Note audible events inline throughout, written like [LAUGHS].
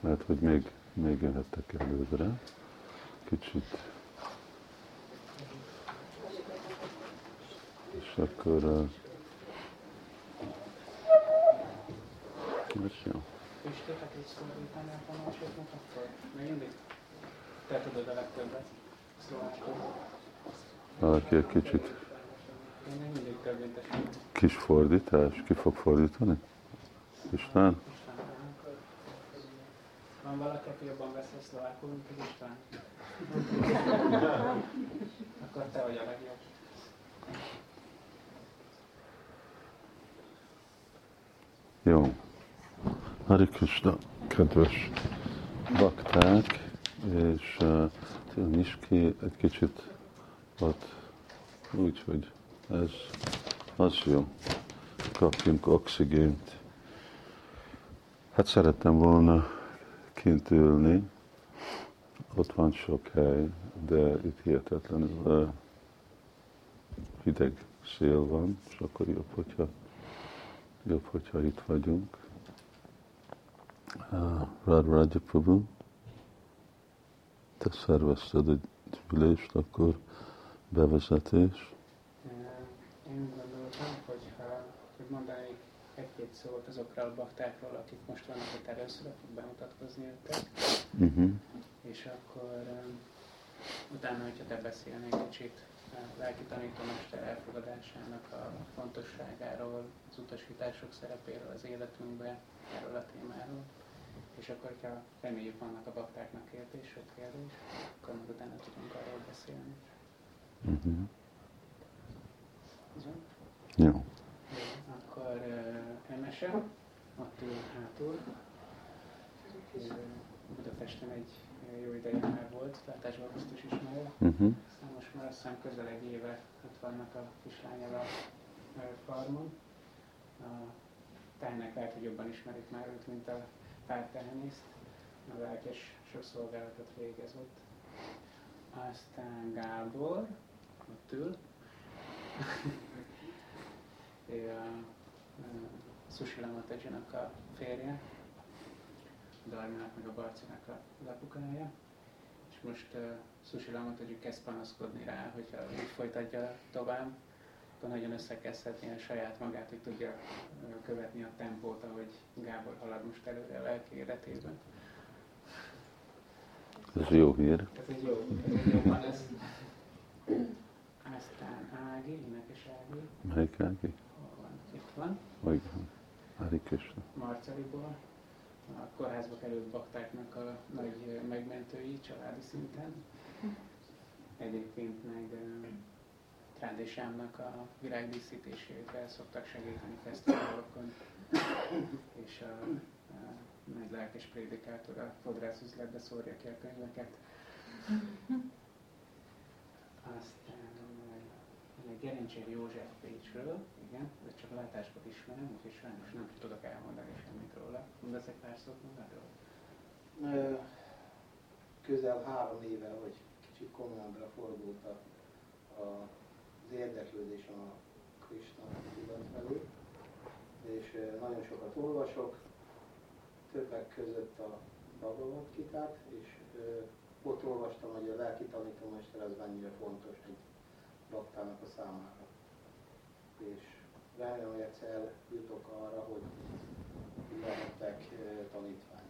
mert hogy még, még jöhettek előre. Kicsit. És akkor uh, ez jó. Is szólítani a tanulsoknak, akkor mindig te tudod a legtöbbet szlovákul. Valaki egy kicsit kis fordítás, ki fog fordítani? István? Van valaki, aki jobban beszél szlovákul, mint az István? akkor te vagy a legjobb. Jó. Hari Krishna, kedves bakták, és uh, Niski egy kicsit ott úgy, hogy ez az jó. Kapjunk oxigént. Hát szerettem volna kint ülni, ott van sok hely, de itt hihetetlenül uh, hideg szél van, és akkor jobb, hogyha jobb, hogyha itt vagyunk. Uh, Rad Raja Prabhu, te szervezted egy gyűlést, akkor bevezetés. Én úgy gondoltam, hogy ha hogy mondanék egy-két szót azokról a baktákról, akik most vannak itt először, akik bemutatkozni jöttek, Uh-huh. és akkor um, utána, hogyha te beszélnél kicsit a lelki tanítómester elfogadásának a fontosságáról, az utasítások szerepéről az életünkbe, erről a témáról, és akkor, hogyha reméljük vannak a baktáknak kérdés, sok kérdés, akkor meg utána tudunk arról beszélni. Uh-huh. Jó. Jó, Akkor uh, Emese, ott ül hátul. Budapesten egy jó ideje már volt, látásban biztos ismerő. Uh-huh. Aztán most már azt hiszem közel egy éve ott vannak a kislányal a farmon. A tehenek lehet, hogy jobban ismerik már őt, mint a pártehenészt. A lelkes sok szolgálatot végez ott. Aztán Gábor, ott ül. [LAUGHS] ő a Sushila Matajinak a férje, Darmának meg a Barcinak a az apukája. És most uh, Sushila Mataji kezd panaszkodni rá, hogyha úgy folytatja tovább, akkor nagyon összekezdhetni a saját magát, hogy tudja követni a tempót, ahogy Gábor halad most előre a lelki életében. Ez jó hír. Ez egy jó, ez egy jó van ez. Aztán Ági, énekes Ági, Melyik Ági? hol van? Itt van. Vagy Hari Krishna. Marceliból, a kórházba került baktáknak a nagy megmentői családi szinten. Egyébként meg ö, Trándi Sámnak a virágdíszítésével szoktak segíteni fesztiválokon, és a, a nagy lelkes prédikátor a fodrászüzletbe szórja ki a könyveket. Aztán ö, egy Gerincséri József Pécsről, igen, de csak látásból ismerem, úgyhogy sajnos nem tudok elmondani semmit róla. Mondasz egy pár szót magadról? Közel három éve, hogy kicsit komolyabbra fordult a, a, az érdeklődésem a Krishna tudat felé, és nagyon sokat olvasok, többek között a Bhagavad Gitát, és ö, ott olvastam, hogy a lelki tanítómester az mennyire fontos egy baktának a számára. És remélem, hogy egyszer eljutok arra, hogy lehetek ö, tanítvány.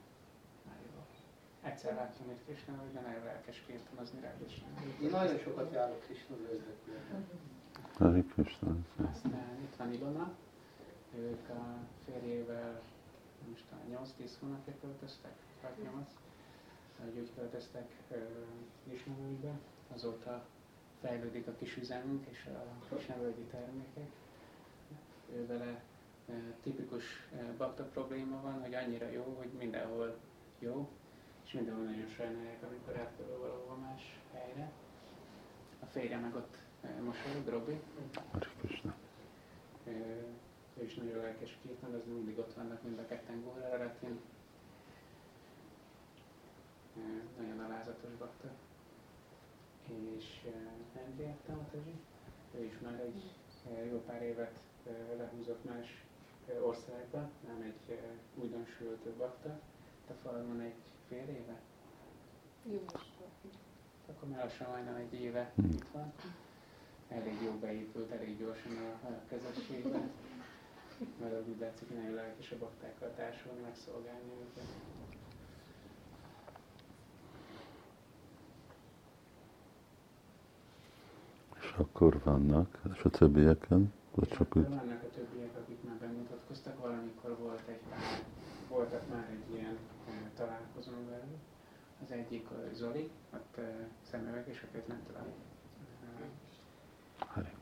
Egyszer láttam itt Krisna, hogy nagyon lelkes kirtanozni rá Krisna. Én nagyon sokat járok Krishna vezetőre. Hari Krishna. Aztán itt van Ilona, ők a férjével most a 8-10 hónapja költöztek, vagy 8, hogy úgy költöztek Kisnavölgybe, azóta fejlődik a kis üzemünk és a kisnavölgyi termékek. Ő vele tipikus bakta probléma van, hogy annyira jó, hogy mindenhol jó, és mindenhol nagyon sajnálják, amikor átkerül valahova más helyre. A férje meg ott mosolyog, Robi, ő is nagyon lelkes képen, az mindig ott vannak mind a ketten Góráratin. Nagyon alázatos bakta. És Henrietta Mataji, ő is már egy ö, jó pár évet ö, lehúzott más országba, nem egy újdonsült bakta. a falon egy fél éve? Júliusban. Akkor már lassan majdnem egy éve Hmm. itt van. Elég jó beépült, elég gyorsan a, a közösségbe. Mert úgy látszik, hogy nagyon lelkes a baktákkal társulni, megszolgálni őket. És akkor vannak, és a többieken, vagy csak úgy? vannak a többiek, akik már bemutatkoztak, valamikor volt egy pár, voltak már egy ilyen eh, találkozón velük. Az egyik a Zoli, ott eh, szemüveg, és őt nem eh,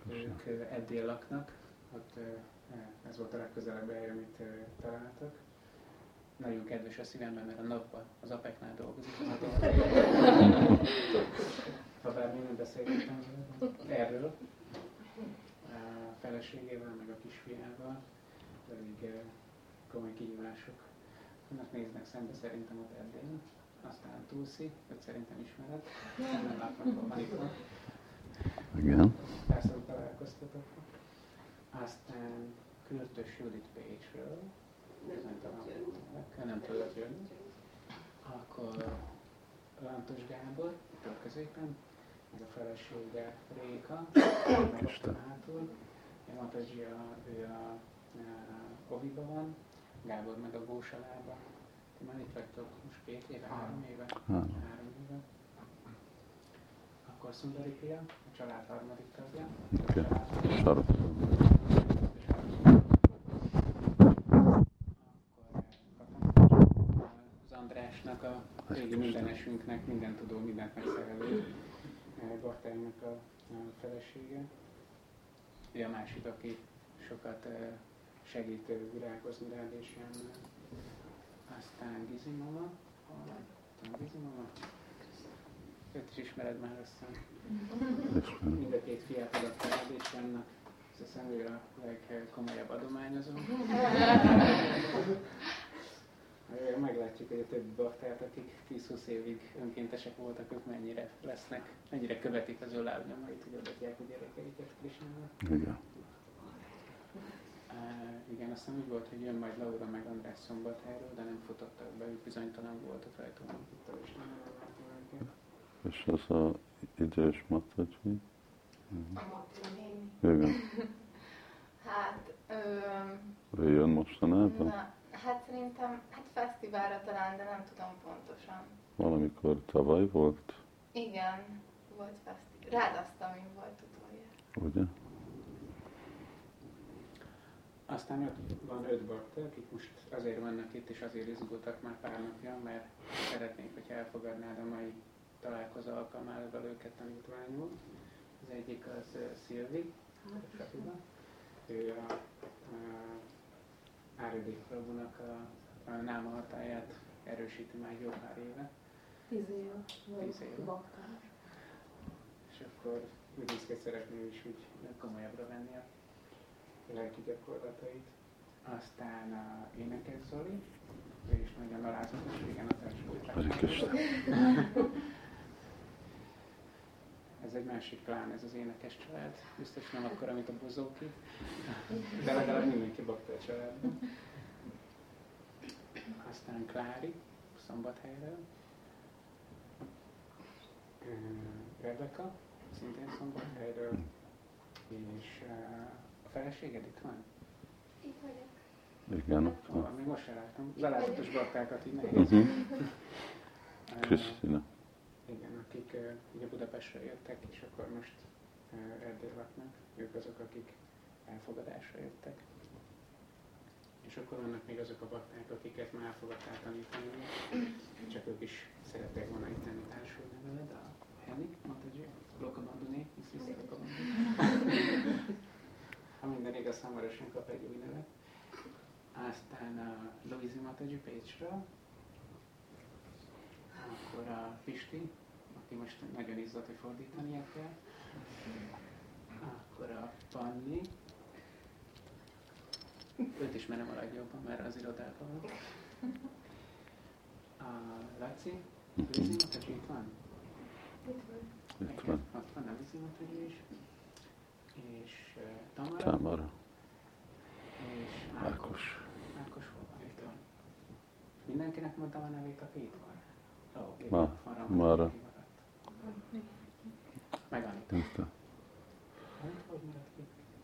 Krishna. Ők eh, Eddél laknak, ott eh, eh, ez volt a legközelebb hely, amit eh, találtak. Nagyon kedves a szívemben, mert a napban az apeknál dolgozik. az. [LAUGHS] [LAUGHS] Ha bár még nem beszélgettem erről, a feleségével, meg a kisfiával, elég eh, komoly kihívások. Annak néznek szembe szerintem ott Erdélyen. Aztán Tulsi, őt szerintem ismered, nem látnak itt van. Igen. Persze, hogy találkoztatok. Aztán Kürtös Judit Pécsről, hogy nem tudott jönni. Akkor Lantos Gábor, itt a középen, meg a felesége Réka, meg Isten. a hátul. Matazsi a, ő a, a Oviba van, Gábor meg a Gósalába. Ti már itt vagytok most két éve, három éve? Három. Három éve. Akkor Szundari Pia, a család harmadik tagja. Oké. A család- Sarok. az Andrásnak, a régi mindenesünknek, minden tudó, mindent megszerelő bakternak a, a felesége. Ő a másik, aki sokat segít virágozni rád. Aztán Gizi mama, hol van? Ott van Gizi mama. Őt is ismered már aztán. Mind a két fiát adott rád és Jánnak. Azt hiszem, ő a legkomolyabb adományozó. [LAUGHS] Meglátjuk, hogy a többi baktert, akik 10-20 évig önkéntesek voltak, ők mennyire lesznek, mennyire követik az ő lábnyomait, hogy adatják a gyerekeiket Krisnának. Igen. Uh, igen, aztán úgy volt, hogy jön majd Laura meg András szombathelyről, de nem futottak be, ők bizonytalan voltak rajta, hogy itt és nem. És az a idős Mataji? A Mati néni. Igen. [LAUGHS] Hát, öm, Ő jön mostanában? na, hát szerintem, hát fesztiválra talán, de nem tudom pontosan. Valamikor tavaly volt, Igen, volt fesztivál. Rádasztamin volt utoljára. ugye? Aztán ott van öt bakter, akik most azért vannak itt, és azért izgultak már pár napja, mert szeretnék, hogy elfogadnád a mai találkozó alkalmával őket tanítványul. Az egyik az uh, Szilvi, Sapiba. Ő a, a Áridék Prabhunak a, a náma hatáját erősíti már jó pár éve. Tíz éve Tíz éve. És akkor hogy szeretné is úgy komolyabbra venni a lelki gyakorlatait. Aztán a énekes Zoli, ő is nagyon alázatos, igen, a társadalmi. Ez egy másik klán, ez az énekes család. Biztos nem akkor, mint a bozóki, de legalább mindenki bakta családban. Aztán Klári, szombathelyről. Rebeka, szintén szombathelyről. És a feleséged itt van? Itt vagyok. Igen, ott Hol van? van. Még most sem láttam. Az alázatos baktákat így nehéz. Uh-huh. Igen, akik ugye Budapestre jöttek, és akkor most Erdély laknak. Ők azok, akik elfogadásra jöttek. És akkor vannak még azok a bakták, akiket már elfogadták tanítani, csak ők is szerették volna itt tenni társulni veled. A Henrik, Mataji, Lokabanduni. Ha minden igaz, hamarosan kap egy új nevet. Aztán a Louisi Mataji Pécsről, akkor a Pisti, aki most nagyon izzott, hogy fordítania kell. Akkor a Panni. Őt ismerem a legjobban, mert az irodában van. A Laci, Lizi Mataji itt van? Itt Igen, van. Ott van a Lizi is. És uh, Tamara. Támara. És Ákos. Ákos hol van? Itt van. Mindenkinek mondtam a nevét, aki itt van. Ma- Mara. Meg Anita.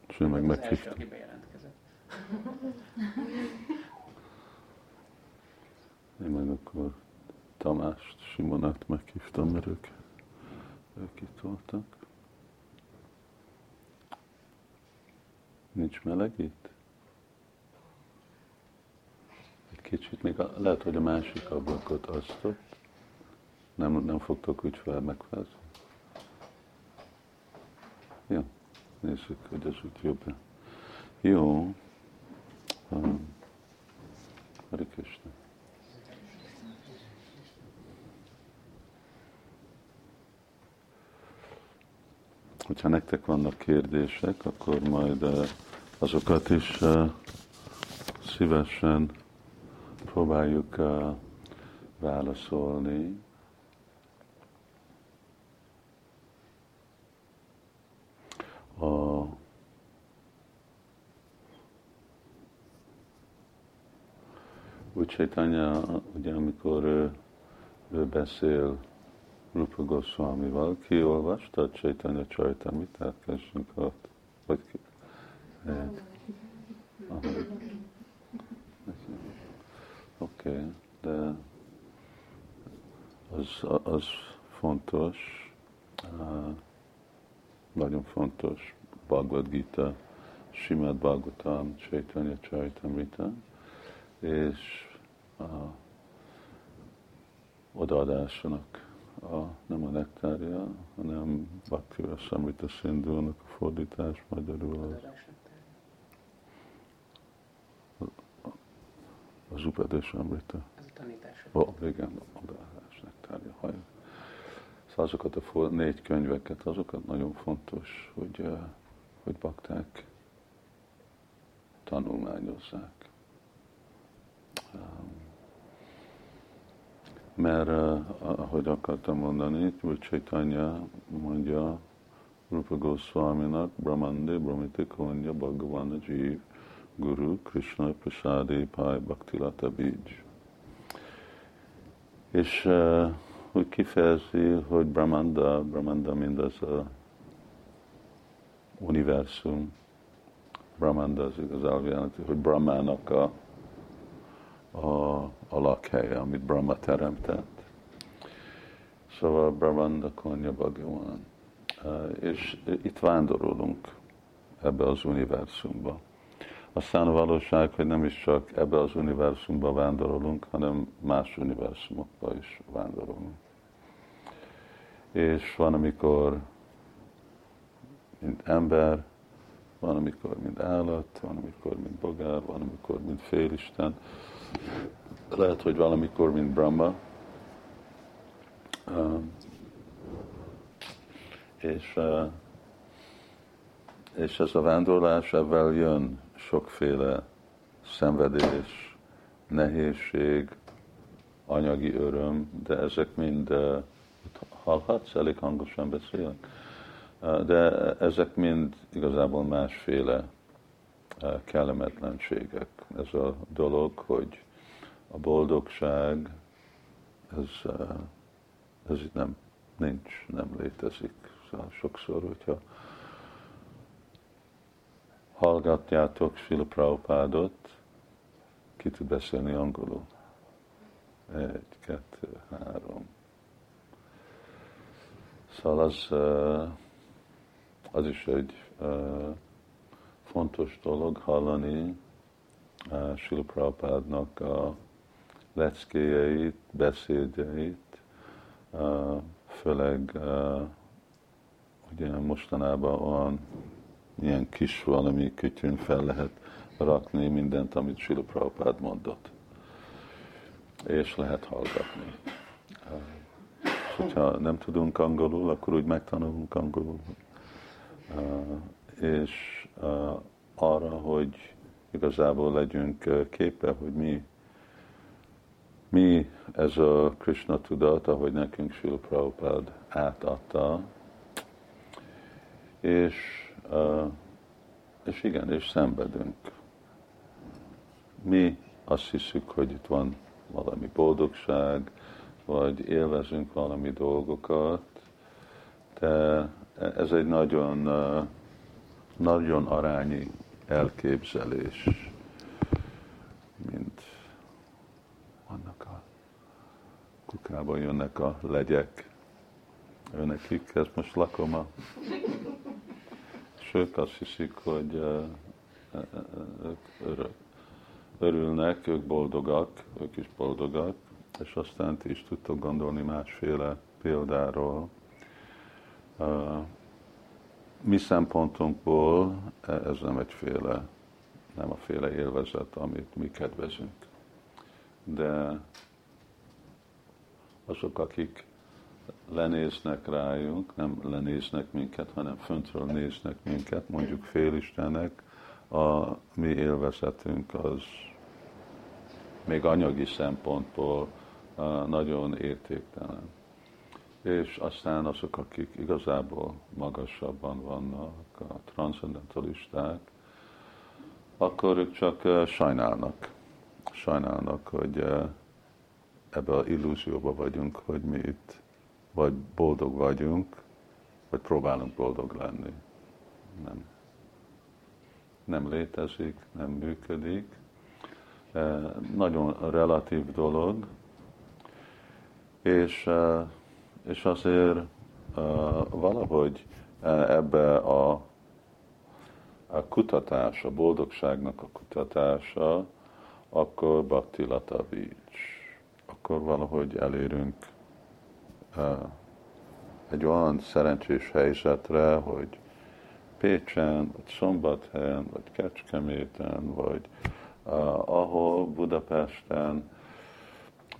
És ő meg első, meghívta. Én meg akkor Tamást, Simonát meghívtam, mert ők, ők itt voltak. Nincs meleg itt? Egy kicsit, még lehet, hogy a másik ablakot azt ott. Nem, nem fogtok úgy fel megfázni. Jó, nézzük, hogy ez úgy jobb. Jó. Um, Hare Krishna. Hogyha nektek vannak kérdések, akkor majd eh, azokat is eh, szívesen próbáljuk eh, válaszolni. A úgy Chaitanya, ugye amikor ő, ő beszél Rupa Goswamival, ki olvasta Chaitanya Charitamit, elkezdjünk ott, vagy ki? Eh. Oké, de az, az fontos, uh, nagyon fontos, Bhagavad Gita, Simad Bhagavatam, Chaitanya Charitamrita, és a odaadásának a, nem a nektárja, hanem Bhakti Samrita Szindúnak a fordítás magyarul az, az Upadés Amrita. Ez a tanítás. Ó, oh, igen, odaadás nektárja, hajó. Szóval azokat a for, négy könyveket, azokat nagyon fontos, hogy, eh, hogy bakták tanulmányozzák. Mert, ahogy akartam mondani, hogy Chaitanya mondja Rupa Goswaminak, Brahmande, Brahmite Konya, Bhagavana Jeev, Guru, Krishna, Prasadi, Pai, Bhaktilata Bij. És úgy kifejezi, hogy Brahmanda, Brahmanda mindaz a univerzum. Brahmanda az igazából jelenti, hogy Brahmának a, a, a lakhelye, amit Brahma teremtett. Szóval Brahmanda Konya Bhagavan. És itt vándorolunk ebbe az univerzumba. Aztán a valóság, hogy nem is csak ebbe az univerzumba vándorolunk, hanem más univerzumokba is vándorolunk. És van, amikor mint ember, van, amikor mint állat, van, amikor mint bogár, van, amikor mint félisten. Lehet, hogy valamikor mint Brahma. És, és ez a vándorlás, ebben jön sokféle szenvedés, nehézség, anyagi öröm, de ezek mind, hallhatsz, elég hangosan beszélek, de ezek mind igazából másféle kellemetlenségek. Ez a dolog, hogy a boldogság, ez, uh, ez itt nem, nincs, nem létezik. Szóval sokszor, hogyha hallgatjátok Srila Prabhupádot, ki tud beszélni angolul? Egy, kettő, három. Szóval az, az is egy fontos dolog hallani Prabhupádnak a leckéjeit, beszédjeit, főleg ugye mostanában olyan ilyen kis valami kütyűn fel lehet rakni mindent, amit Srila Prabhupád mondott. És lehet hallgatni. És hogyha nem tudunk angolul, akkor úgy megtanulunk angolul. És arra, hogy igazából legyünk képe, hogy mi, mi ez a Krishna tudat, ahogy nekünk Srila Prabhupád átadta, és, és igen, és szenvedünk. Mi azt hiszük, hogy itt van valami boldogság, vagy élvezünk valami dolgokat, de ez egy nagyon, nagyon arányi elképzelés, mint vannak a kukában jönnek a legyek, őnekik, ez most lakom a és ők azt hiszik, hogy ők örülnek, ők boldogak, ők is boldogak, és aztán ti is tudtok gondolni másféle példáról. Mi szempontunkból ez nem egyféle, nem a féle élvezet, amit mi kedvezünk. De azok, akik lenéznek rájunk, nem lenéznek minket, hanem föntről néznek minket, mondjuk félistenek, a mi élvezetünk az még anyagi szempontból nagyon értéktelen. És aztán azok, akik igazából magasabban vannak, a transzendentalisták, akkor ők csak sajnálnak. Sajnálnak, hogy ebbe az illúzióba vagyunk, hogy mi itt vagy boldog vagyunk, vagy próbálunk boldog lenni. Nem. Nem létezik, nem működik. Nagyon relatív dolog, és, és azért valahogy ebbe a, a kutatás, a boldogságnak a kutatása, akkor Bhakti Lata Akkor valahogy elérünk egy olyan szerencsés helyzetre, hogy Pécsen, vagy Szombathelyen, vagy Kecskeméten, vagy uh, ahol Budapesten,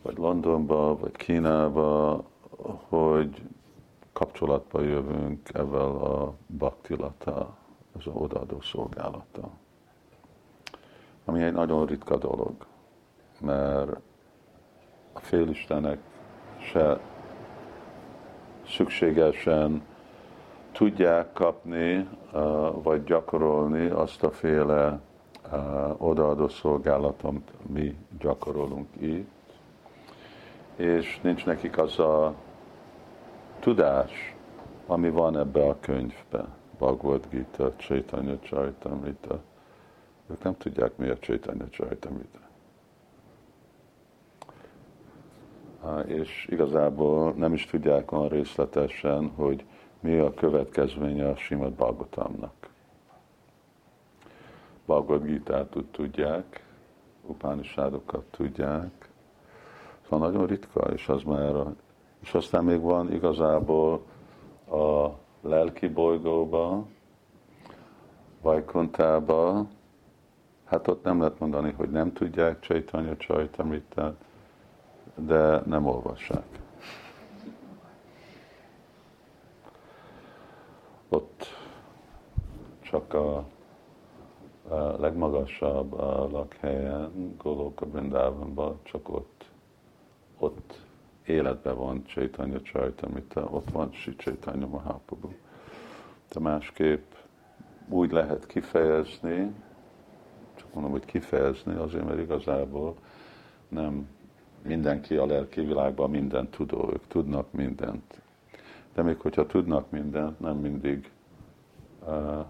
vagy Londonba, vagy Kínába, hogy kapcsolatba jövünk ezzel a baktilata, ez a odaadó szolgálata. Ami egy nagyon ritka dolog, mert a félistenek se szükségesen tudják kapni, vagy gyakorolni azt a féle odaadó szolgálatot, mi gyakorolunk itt, és nincs nekik az a tudás, ami van ebbe a könyvbe, Bhagavad Gita, Chaitanya Charitamrita. Ők nem tudják, mi a Chaitanya Charitamrita. És igazából nem is tudják olyan részletesen, hogy mi a következménye a Simad Bhagavatamnak. Bhagavad gita tudják, Upanishadokat tudják, szóval nagyon ritka, és az már, a, és aztán még van igazából a lelki bolygóba, Vajkontába, hát ott nem lehet mondani, hogy nem tudják Csaitanya Csajtamritát, de nem olvassák. Ott csak a, a legmagasabb a lakhelyen, Goloka Brindávonban, csak ott, ott életben van Csaitanya Csajtamita, ott van Si Csaitanya Mahaprabhu. De másképp úgy lehet kifejezni, csak mondom, hogy kifejezni, azért, mert igazából nem mindenki a lelki világban mindent tudó, ők tudnak mindent. De még hogyha tudnak mindent, nem mindig uh,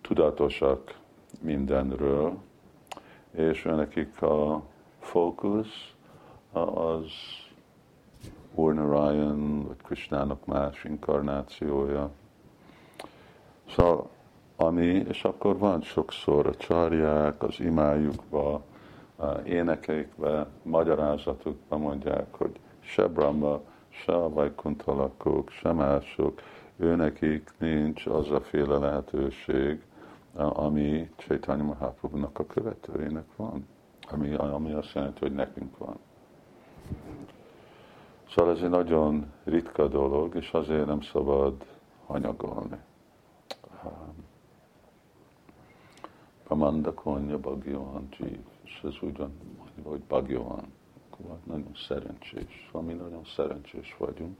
tudatosak mindenről, és nekik a fókusz az Úr Narayan, vagy Krishnának más inkarnációja. Szóval ami, és akkor van sokszor a csarják, az imájukba, énekeikbe, magyarázatukban mondják, hogy se Brahma, se a Vajkunta lakók, se mások, őnekik nincs az a féle lehetőség, ami Csaitanya Mahaprabhu-nak a követőjének van, ami, ami azt jelenti, hogy nekünk van. Szóval ez egy nagyon ritka dolog, és azért nem szabad hanyagolni. Amanda Konya Bhagyavan Jeev és ez úgy van, hogy Bagyohan, nagyon szerencsés, ami nagyon szerencsés vagyunk.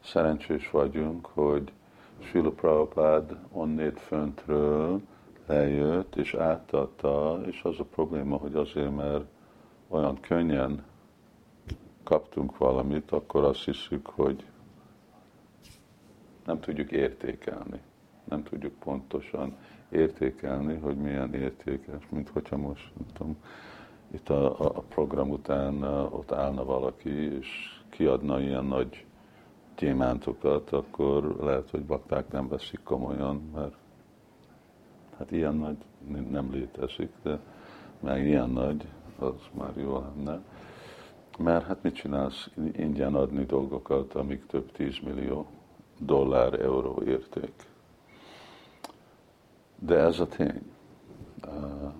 Szerencsés vagyunk, hogy Srila Prabhupád onnét föntről eljött, és átadta, és az a probléma, hogy azért, mert olyan könnyen kaptunk valamit, akkor azt hiszük, hogy nem tudjuk értékelni. Nem tudjuk pontosan értékelni, hogy milyen értékes, mint hogyha most, nem tudom, itt a, a program után ott állna valaki, és kiadna ilyen nagy gyémántokat, akkor lehet, hogy bakták nem veszik komolyan, mert hát ilyen nagy nem létezik, de meg ilyen nagy, az már jó lenne. Mert hát mit csinálsz? Ingyen adni dolgokat, amik több tízmillió dollár, euró érték. De ez a tény. Uh,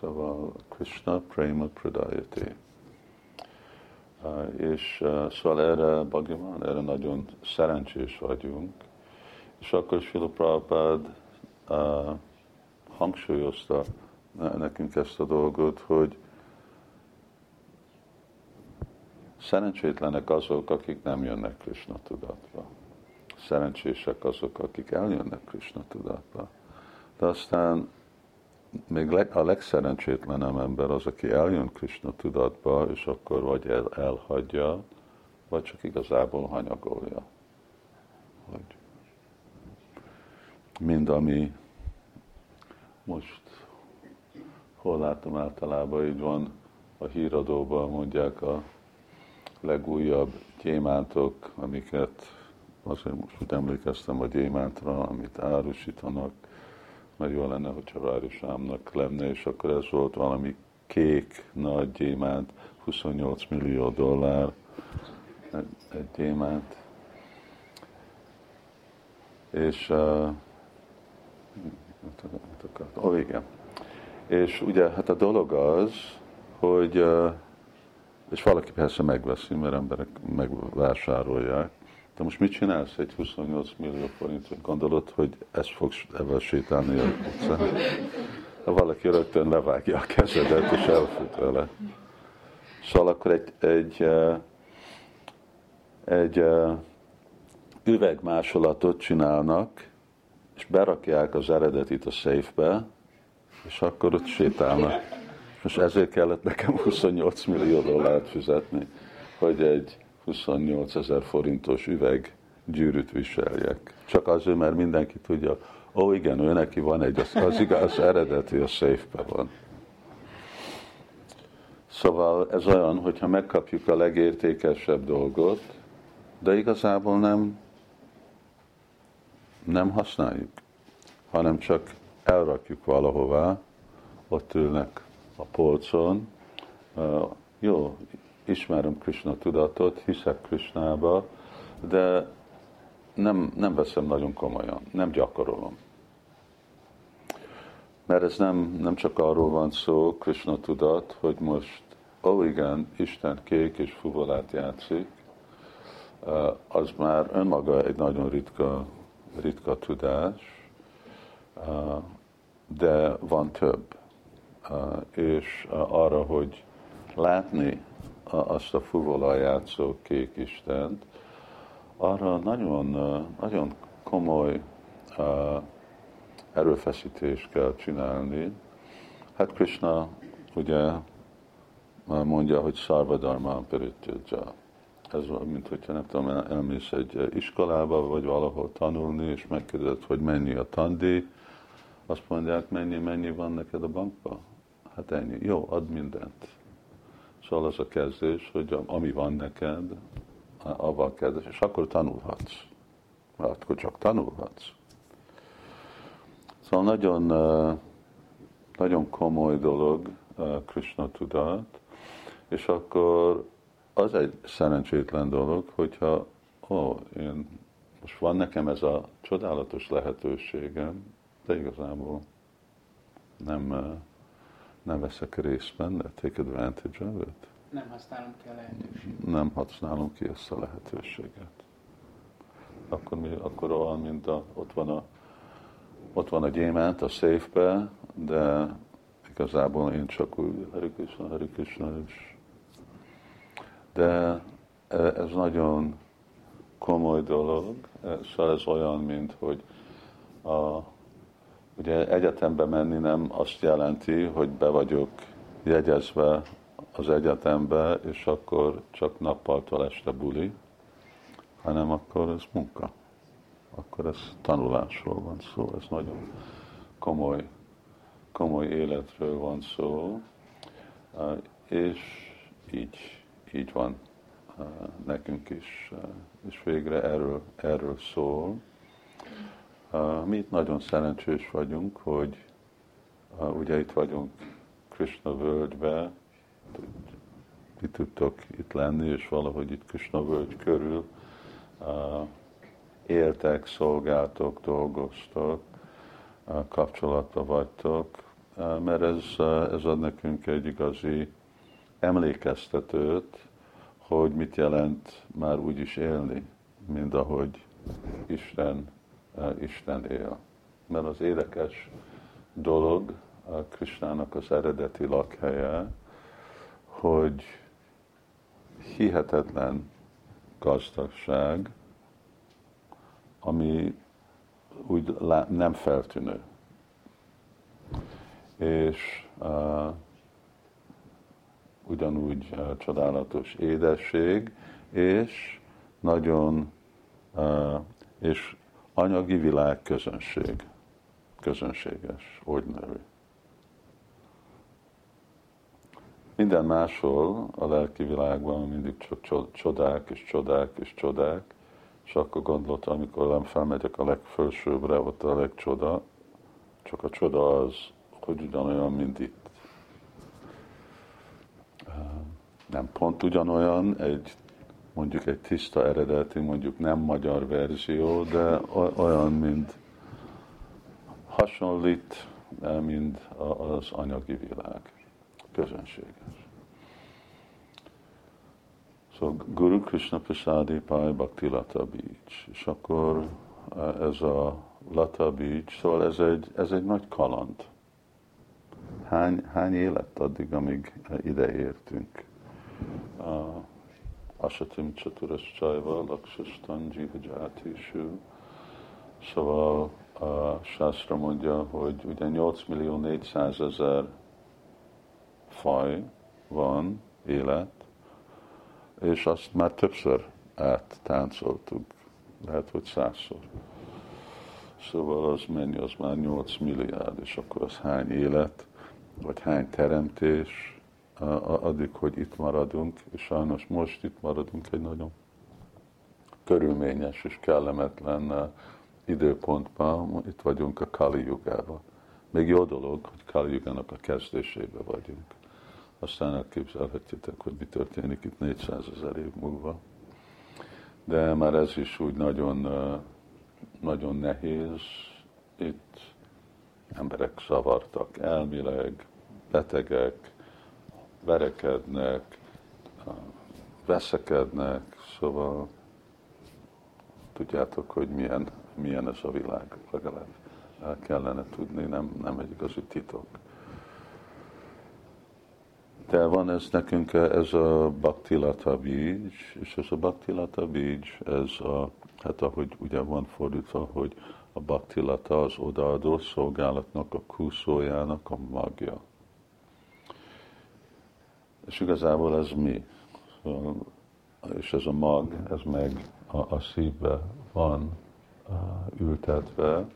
szóval Krishna Prema Pradayate. Uh, és uh, szóval erre Bhagavan, erre nagyon szerencsés vagyunk. És akkor Srila Prabhupád uh, hangsúlyozta nekünk ezt a dolgot, hogy szerencsétlenek azok, akik nem jönnek Krishna tudatba. Szerencsések azok, akik eljönnek Krishna tudatba. De aztán még a legszerencsétlenem ember az, aki eljön Krishna tudatba, és akkor vagy el, elhagyja, vagy csak igazából hanyagolja. Hogy mind ami most hol látom általában, így van a híradóban mondják a legújabb gyémántok, amiket azért most úgy emlékeztem a gyémántra, amit árusítanak, mert jó lenne, hogyha városámnak lenne, és akkor ez volt valami kék nagy gyémánt, 28 millió dollár egy gyémánt. És uh, Ó, oh, igen. És ugye hát a dolog az, hogy uh, és valaki persze megveszi, mert emberek megvásárolják, de most mit csinálsz egy 28 millió forint? Gondolod, hogy ezt fogsz ebben sétálni a utcán? Ha valaki rögtön levágja a kezedet, és elfut vele. Szóval akkor egy, egy, egy üvegmásolatot csinálnak, és berakják az eredetit a széfbe, és akkor ott sétálnak. Most ezért kellett nekem 28 millió dollárt fizetni, hogy egy 28 ezer forintos üveg gyűrűt viseljek. Csak azért, mert mindenki tudja, ó igen, ő neki van egy, az, az igaz, az eredeti a széfben van. Szóval ez olyan, hogyha megkapjuk a legértékesebb dolgot, de igazából nem, nem használjuk, hanem csak elrakjuk valahová, ott ülnek a polcon. Uh, jó, ismerem Krishna tudatot, hiszek Krishnába, de nem, nem veszem nagyon komolyan, nem gyakorolom. Mert ez nem, nem csak arról van szó, Krishna tudat, hogy most, ó oh igen, Isten kék és fuvolát játszik, az már önmaga egy nagyon ritka, ritka tudás, de van több. És arra, hogy látni azt a fuvola kék Istent, arra nagyon, nagyon komoly erőfeszítést kell csinálni. Hát Krishna ugye mondja, hogy Sarvadharma Parityaja. Ez mint hogyha nem tudom, elmész egy iskolába, vagy valahol tanulni, és megkérdezed, hogy mennyi a tandi, azt mondják, mennyi, mennyi van neked a bankba? Hát ennyi. Jó, add mindent. Szóval az a kezdés, hogy ami van neked, avval kezdés, és akkor tanulhatsz. Mert akkor csak tanulhatsz. Szóval nagyon, nagyon komoly dolog Krishna tudat, és akkor az egy szerencsétlen dolog, hogyha ó, én most van nekem ez a csodálatos lehetőségem, de igazából nem nem veszek részt benne, take advantage of it. Nem használom ki a lehetőséget. Nem használom ki ezt a lehetőséget. Akkor, mi, akkor olyan, mint a, ott van a ott van a gyémánt a széfbe, de igazából én csak úgy Hari Krishna, Hari Krishna is. De e, ez nagyon komoly dolog, szóval ez olyan, mint hogy a ugye egyetembe menni nem azt jelenti, hogy be vagyok jegyezve az egyetembe, és akkor csak nappaltól este buli, hanem akkor ez munka. Akkor ez tanulásról van szó, ez nagyon komoly, komoly életről van szó, és így, így van nekünk is, és végre erről, erről szól. Mi itt nagyon szerencsés vagyunk, hogy ugye itt vagyunk Krishna völgybe, mi tudtok itt lenni, és valahogy itt Krishna völgy körül éltek, szolgáltok, dolgoztok, kapcsolatban vagytok, mert ez, ez ad nekünk egy igazi emlékeztetőt, hogy mit jelent már úgy is élni, mint ahogy Isten, Isten él. Mert az érdekes dolog a Krisnának az eredeti lakhelye, hogy hihetetlen gazdagság, ami úgy nem feltűnő. És uh, ugyanúgy uh, csodálatos édesség, és nagyon, uh, és anyagi világ közönség, közönséges, ordinary. Minden máshol a lelki világban mindig csak csodák és csodák és csodák, és akkor gondoltam, amikor nem felmegyek a legfelsőbbre, ott a legcsoda, csak a csoda az, hogy ugyanolyan, mint itt. Nem pont ugyanolyan, egy mondjuk egy tiszta eredeti, mondjuk nem magyar verzió, de olyan, mint hasonlít, mint az anyagi világ közönséges. Szóval Guru Krishna Prasadi Pai Bhakti Lata Beach. És akkor eh, ez a Lata Beach, szóval ez egy, ez egy nagy kaland. Hány, hány élet addig, amíg ide értünk? Asatim Csaturas Csajva, Laksastan Jiva Szóval a Sászra mondja, hogy ugye 8 millió 400 ezer faj van, élet, és azt már többször áttáncoltuk, lehet, hogy százszor. Szóval az mennyi, az már 8 milliárd, és akkor az hány élet, vagy hány teremtés, addig, hogy itt maradunk, és sajnos most itt maradunk egy nagyon körülményes és kellemetlen időpontban, itt vagyunk a Kali Jugában. Még jó dolog, hogy Kali Jugának a kezdésébe vagyunk aztán elképzelhetjétek, hogy mi történik itt 400 ezer év múlva. De már ez is úgy nagyon, nagyon nehéz. Itt emberek zavartak elmileg, betegek, verekednek, veszekednek, szóval tudjátok, hogy milyen, milyen ez a világ, legalább el kellene tudni, nem, nem egy igazi titok. De van ez nekünk, ez a Bhaktilata Bij, és ez a Bhaktilata Bij, ez a, hát ahogy ugye van fordítva, hogy a Bhaktilata az odaadó szolgálatnak a kúszójának a magja. És igazából ez mi? És ez a mag, ez meg a, a szívbe van ültetve,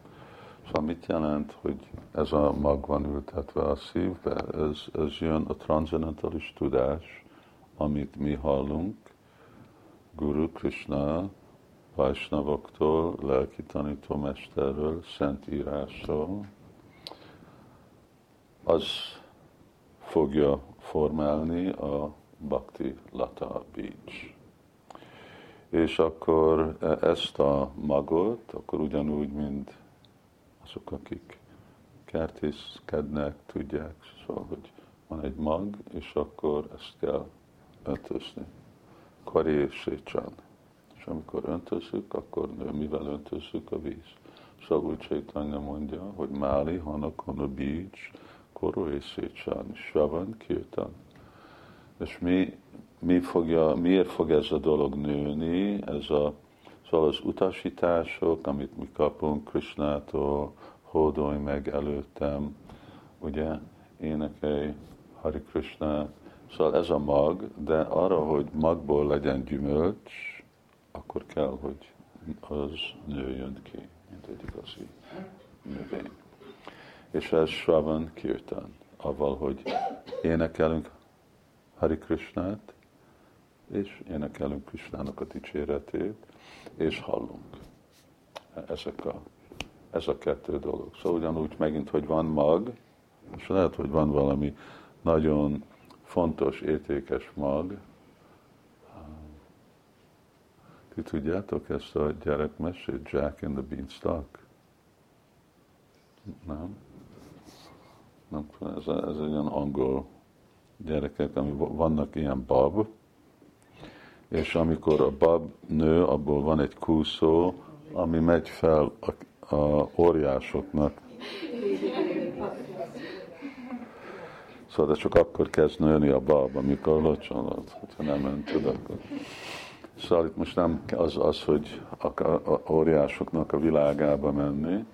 Szóval mit jelent, hogy ez a mag van ültetve a szívbe? Ez, ez jön a transzendentális tudás, amit mi hallunk Guru Krishna, Vajsnavoktól, lelki tanítómesterről, szent írásról, az fogja formálni a Bhakti Lata Beach. És akkor ezt a magot, akkor ugyanúgy, mint azok, akik kertészkednek, tudják, szóval, hogy van egy mag, és akkor ezt kell öntözni. Kari és sécsán. És amikor öntözzük, akkor mivel öntözzük a víz. Szóval Csaitanya mondja, hogy Máli, Hanakon a Beach, Koro és Szécsán, Savan, Kirtan. És mi, mi fogja, miért fog ez a dolog nőni, ez a Szóval az utasítások, amit mi kapunk Krishnától, hódolj meg előttem, ugye, énekelj Hari Krishna, szóval ez a mag, de arra, hogy magból legyen gyümölcs, akkor kell, hogy az nőjön ki, mint egy igazi növény. És ez Shravan Kirtan, avval, hogy énekelünk Hari Krishnát, és énekelünk Krishnának a dicséretét, és hallunk. Ezek a, ez a kettő dolog. Szóval ugyanúgy megint, hogy van mag, és lehet, hogy van valami nagyon fontos, értékes mag. Ti tudjátok ezt a gyerekmesét, Jack and the Beanstalk? Nem? Nem, ez, egy olyan angol gyerekek, ami vannak ilyen bab, és amikor a bab nő, abból van egy kúszó, ami megy fel a, a óriásoknak. Szóval de csak akkor kezd nőni a bab, amikor locsolod, hogyha nem öntöd, akkor... Szóval itt most nem az, az hogy a, a óriásoknak a világába menni,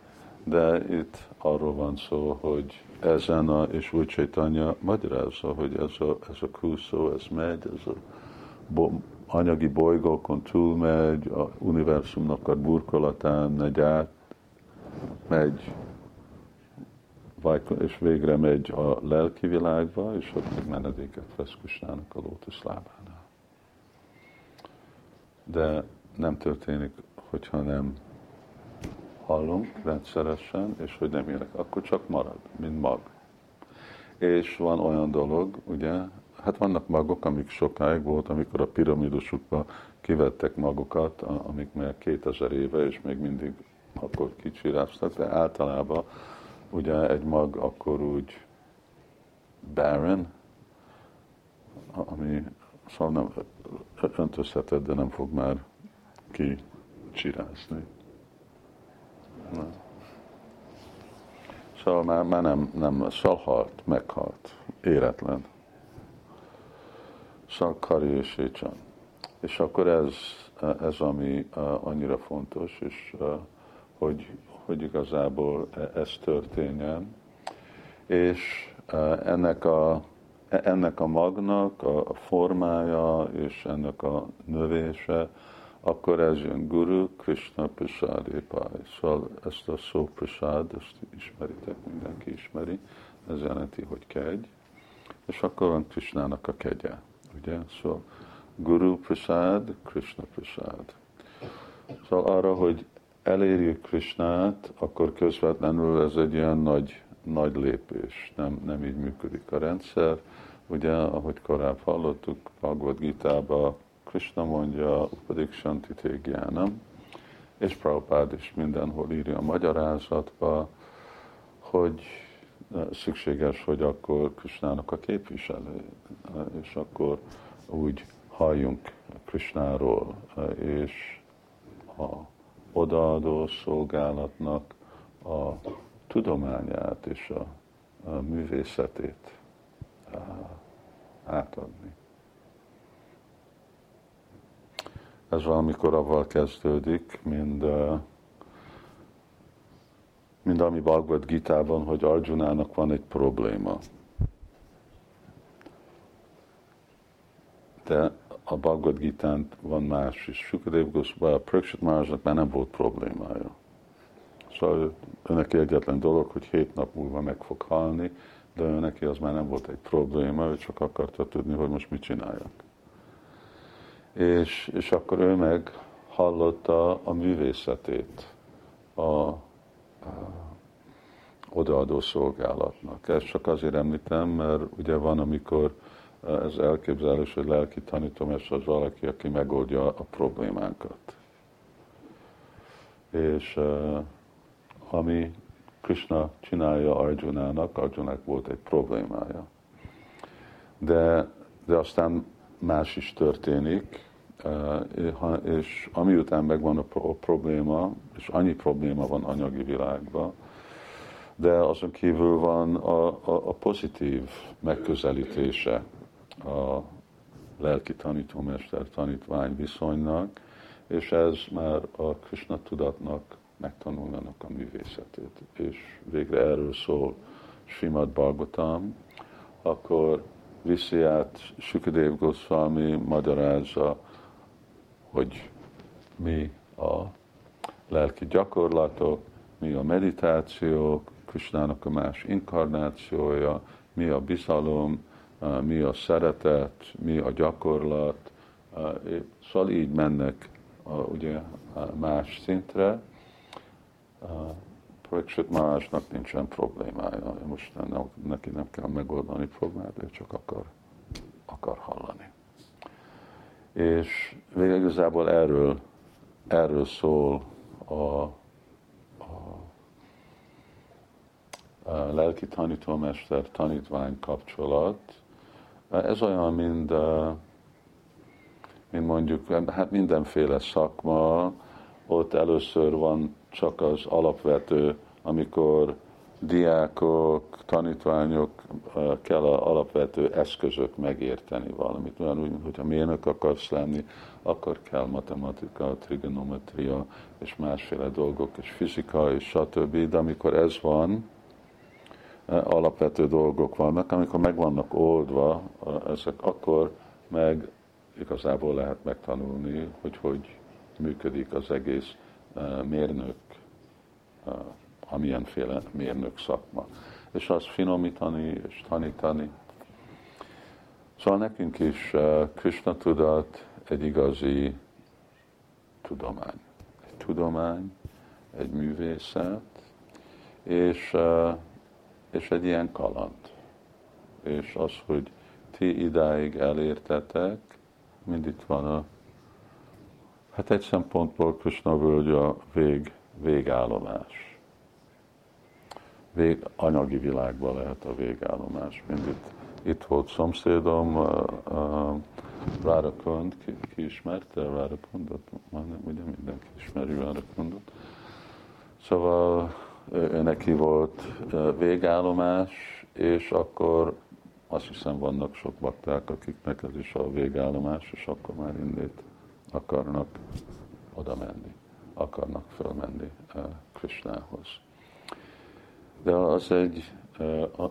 de itt arról van szó, hogy ezen a, és úgy Csaitanya magyarázza, hogy ez a, ez a kúszó, ez megy, ez a bo, anyagi bolygókon túlmegy, a univerzumnak a burkolatán megy át, megy, és végre megy a lelki világba, és ott meg menedéket vesz Kusnának a lótusz lábánál. De nem történik, hogyha nem hallunk rendszeresen, és hogy nem élek, akkor csak marad, mint mag. És van olyan dolog, ugye, hát vannak magok, amik sokáig volt, amikor a piramidusukba kivettek magukat, amik meg 2000 éve, és még mindig akkor kicsiráztak, de általában ugye egy mag akkor úgy barren, ami szóval nem öntözheted, de nem fog már kicsirázni. Szóval már, már nem, nem, szóval halt, meghalt, éretlen. Szóval Kari és Écsan. És akkor ez, ez ami annyira fontos, és hogy, hogy igazából e, ez történjen. És ennek a, ennek a magnak a formája és ennek a növése, akkor ez jön Guru Krishna Prasad Épály. Szóval ezt a szó Prasad, ezt ismeritek, mindenki ismeri, ez jelenti, hogy kegy, és akkor van Krishnának a kegye, ugye? Szóval Guru Prasad, Krishna Prasad. Szóval arra, hogy elérjük Krishnát, akkor közvetlenül ez egy ilyen nagy, nagy lépés, nem, nem így működik a rendszer. Ugye, ahogy korábban hallottuk, Bhagavad Gita-ba Krishna mondja, pedig Shanti Tégiánam, és Prabhupád is mindenhol írja a magyarázatba, hogy eh, szükséges, hogy akkor Krishnának a képviselő, eh, és akkor úgy halljunk Krishnáról, eh, és a odaadó szolgálatnak a tudományát és a művészetét átadni. Ez valamikor avval kezdődik, mind, mind ami Bhagavad Gita-ban, hogy Arjunának van egy probléma. De a Bhagavad gita van más is. Sukadev Goswami, Prakshit Maharajnak már nem volt problémája. Szóval önnek egyetlen dolog, hogy hét nap múlva meg fog halni, de neki az már nem volt egy probléma, ő csak akarta tudni, hogy most mit csináljak és, és akkor ő meg hallotta a művészetét a, a odaadó szolgálatnak. Ezt csak azért említem, mert ugye van, amikor ez elképzelés, hogy lelki tanítomás az valaki, aki megoldja a problémánkat. És ami Krishna csinálja Arjunának, Arjunának volt egy problémája. De, de aztán más is történik, eh, és amiután megvan a probléma, és annyi probléma van anyagi világban, de azon kívül van a, a, a pozitív megközelítése a lelki tanítómester tanítvány viszonynak, és ez már a Krishna tudatnak megtanulnának a művészetét. És végre erről szól Simad Bhagavatam, akkor viszi át Sukadev Goswami magyarázza, hogy mi a lelki gyakorlatok, mi a meditáció, Krisnának a más inkarnációja, mi a bizalom, mi a szeretet, mi a gyakorlat. Szóval így mennek ugye más szintre. Pariksit másnak nincsen problémája. Most neki nem kell megoldani problémát, ő csak akar, akar hallani. És végül igazából erről, erről szól a, a, a lelki tanítómester tanítvány kapcsolat. Ez olyan, mint, mint mondjuk, hát mindenféle szakma, ott először van csak az alapvető, amikor diákok, tanítványok kell a alapvető eszközök megérteni valamit. Olyan úgy, hogyha mérnök akarsz lenni, akkor kell matematika, trigonometria és másféle dolgok, és fizika, és stb. De amikor ez van, alapvető dolgok vannak, amikor meg vannak oldva ezek, akkor meg igazából lehet megtanulni, hogy hogy működik az egész mérnök amilyenféle mérnök szakma. És azt finomítani és tanítani. Szóval nekünk is Krishna tudat egy igazi tudomány. Egy tudomány, egy művészet, és, és egy ilyen kaland. És az, hogy ti idáig elértetek, mind itt van a Hát egy szempontból Krishna völgy a vég, végállomás vég, anyagi világban lehet a végállomás. Mind itt, itt volt szomszédom, uh, uh, Rárakond, ki, ki ismerte Rárakondot? Majdnem ugye mindenki ismeri Rárakondot. Szóval ő, neki volt végállomás, és akkor azt hiszem vannak sok bakták, akiknek ez is a végállomás, és akkor már indít akarnak oda menni, akarnak fölmenni uh, Krishnához de az egy,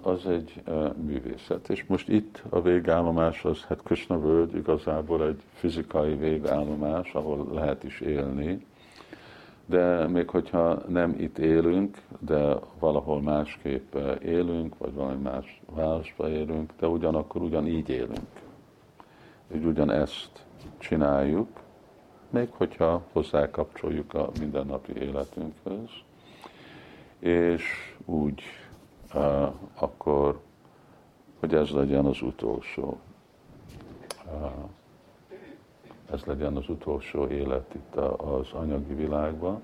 az egy művészet. És most itt a végállomás az, hát Krishna völgy igazából egy fizikai végállomás, ahol lehet is élni, de még hogyha nem itt élünk, de valahol másképp élünk, vagy valami más városba élünk, de ugyanakkor ugyanígy élünk. Úgy ugyanezt csináljuk, még hogyha hozzákapcsoljuk a mindennapi életünkhöz és úgy uh, akkor, hogy ez legyen az utolsó. Uh, ez legyen az utolsó élet itt az anyagi világban,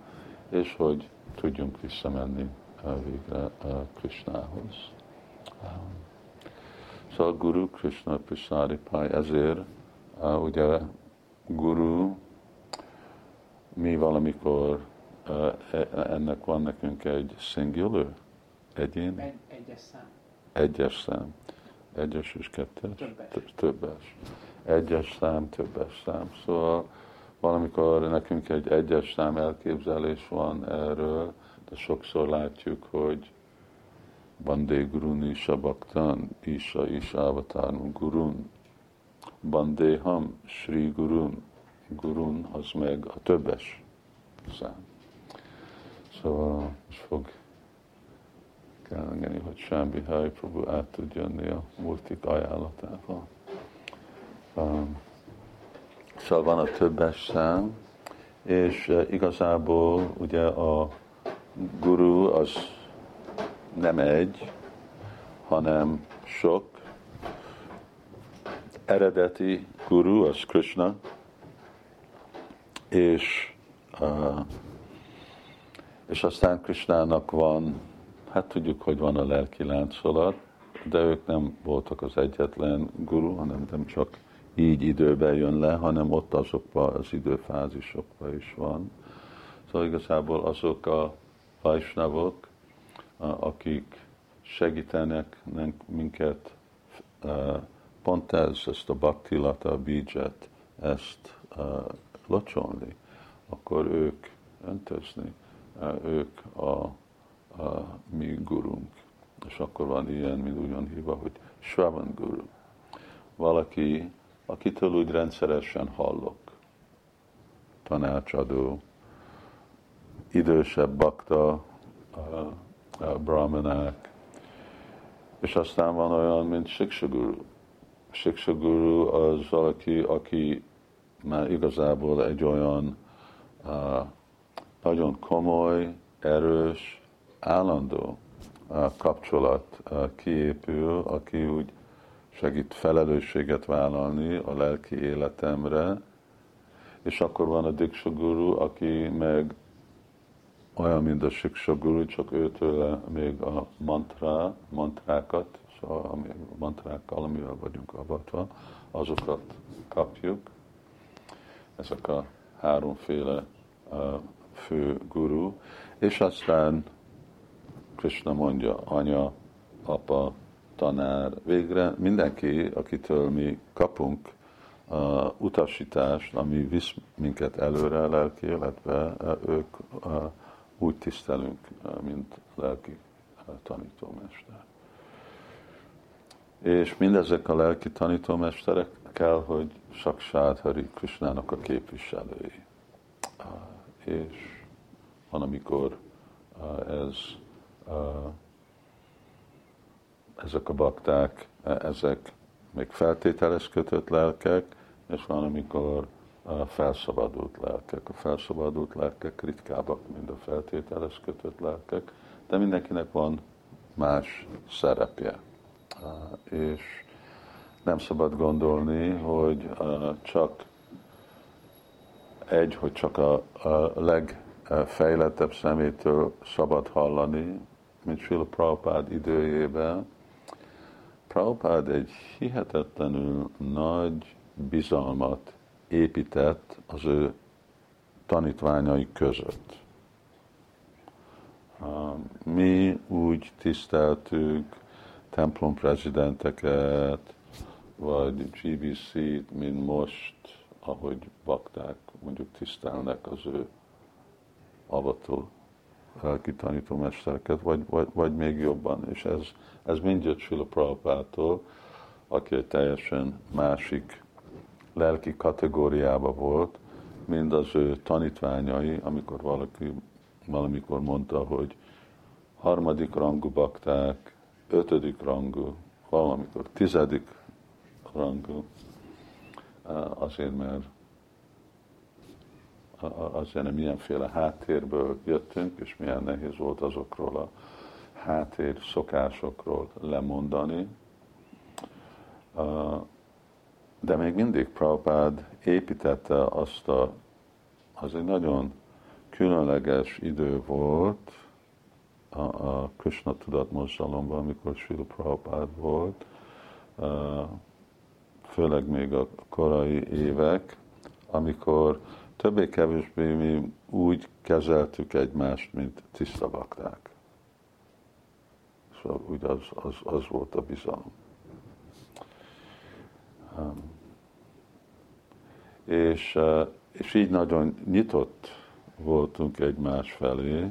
és hogy tudjunk visszamenni végre Krishnához. Szóval Guru Krishna Prisaripály, ezért ugye Guru mi valamikor E, ennek van nekünk egy singular, egyén? Egy, egyes szám. Egyes szám. Egyes és kettes? Többes. Többes. Egyes szám, többes szám. Szóval valamikor nekünk egy egyes szám elképzelés van erről, de sokszor látjuk, hogy Bandé Gurun Isha Bhaktan, Isha Isha Avatarun Gurun, Bandéham Sri Gurun, Gurun az meg a többes szám. Szóval most fog kell engedni, hogy Sámbi Hari Prabhu át tud jönni a multik ajánlatával. Um, szóval van a többes szám, és uh, igazából ugye a guru az nem egy, hanem sok. Eredeti guru az Krishna, és és aztán Krisnának van, hát tudjuk, hogy van a lelki láncolat, de ők nem voltak az egyetlen guru, hanem nem csak így időben jön le, hanem ott azokban az időfázisokban is van. Szóval igazából azok a vajsnavok, akik segítenek minket pont ez, ezt a baktilata, bídzset, ezt locsolni, akkor ők öntözni ők a, a mi gurunk. És akkor van ilyen, mint ugyan hívva, hogy Shravan Guru. Valaki, akitől úgy rendszeresen hallok, tanácsadó, idősebb bakta, a, a brahmanák, és aztán van olyan, mint Siksaguru. Siksaguru az valaki, aki már igazából egy olyan uh, nagyon komoly, erős, állandó uh, kapcsolat uh, kiépül, aki úgy segít felelősséget vállalni a lelki életemre, és akkor van a Diksha Guru, aki meg olyan, mint a Siksa Guru, csak őtől még a mantra, mantrákat, szóval a mantrákkal, amivel vagyunk avatva, azokat kapjuk. Ezek a háromféle fő guru, és aztán Krishna mondja, anya, apa, tanár, végre mindenki, akitől mi kapunk uh, utasítást, ami visz minket előre a lelki életbe, ők uh, úgy tisztelünk, mint lelki tanítómester. És mindezek a lelki tanítómesterek kell, hogy Saksát Hari Krishnának a képviselői. És van, amikor ez, ezek a bakták, ezek még feltételes kötött lelkek, és van, amikor a felszabadult lelkek. A felszabadult lelkek ritkábbak, mint a feltételes kötött lelkek, de mindenkinek van más szerepje. És nem szabad gondolni, hogy csak egy, hogy csak a, legfejlettebb szemétől szabad hallani, mint Srila Prabhupád időjében. Prabhupád egy hihetetlenül nagy bizalmat épített az ő tanítványai között. Mi úgy tiszteltük templom prezidenteket, vagy GBC-t, mint most, ahogy bakták mondjuk tisztelnek az ő avató lelki tanítómestereket, vagy, vagy, vagy még jobban. És ez, ez mind jött Sula Prabhupától, aki egy teljesen másik lelki kategóriába volt, mint az ő tanítványai, amikor valaki valamikor mondta, hogy harmadik rangú bakták, ötödik rangú, valamikor tizedik rangú, azért mert azért nem milyenféle háttérből jöttünk, és milyen nehéz volt azokról a háttér szokásokról lemondani. De még mindig Prabhupád építette azt a, az egy nagyon különleges idő volt a, a Krishna tudat mozgalomban, amikor Srila Prabhupád volt, főleg még a korai évek, amikor többé-kevésbé mi úgy kezeltük egymást, mint tiszta bakták. Szóval úgy az, az, az volt a bizalom. Um, és, és így nagyon nyitott voltunk egymás felé,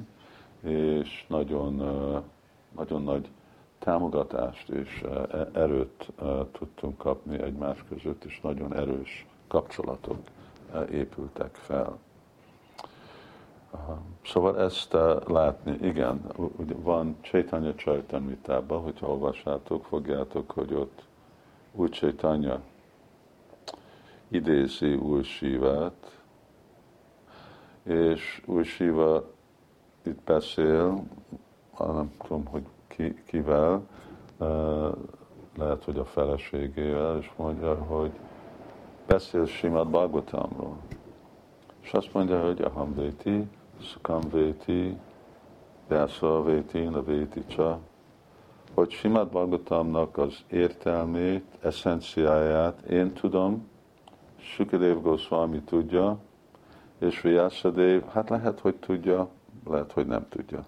és nagyon, nagyon nagy támogatást és e, erőt tudtunk kapni egymás között, és nagyon erős kapcsolatok épültek fel. Szóval ezt látni, igen, van Chaitanya Csajtanmitában, hogyha olvassátok, fogjátok, hogy ott úgy Chaitanya idézi Úr Sivát, és Úr Siva itt beszél, nem tudom, hogy ki, kivel, lehet, hogy a feleségével, és mondja, hogy beszél Simad Bhagavatamról. És azt mondja, hogy a Véti, Sukam Véti, Vyasa Csa, hogy Simad Bhagavatamnak az értelmét, eszenciáját én tudom, Sukadev Goswami tudja, és Vyasadev, hát lehet, hogy tudja, lehet, hogy nem tudja.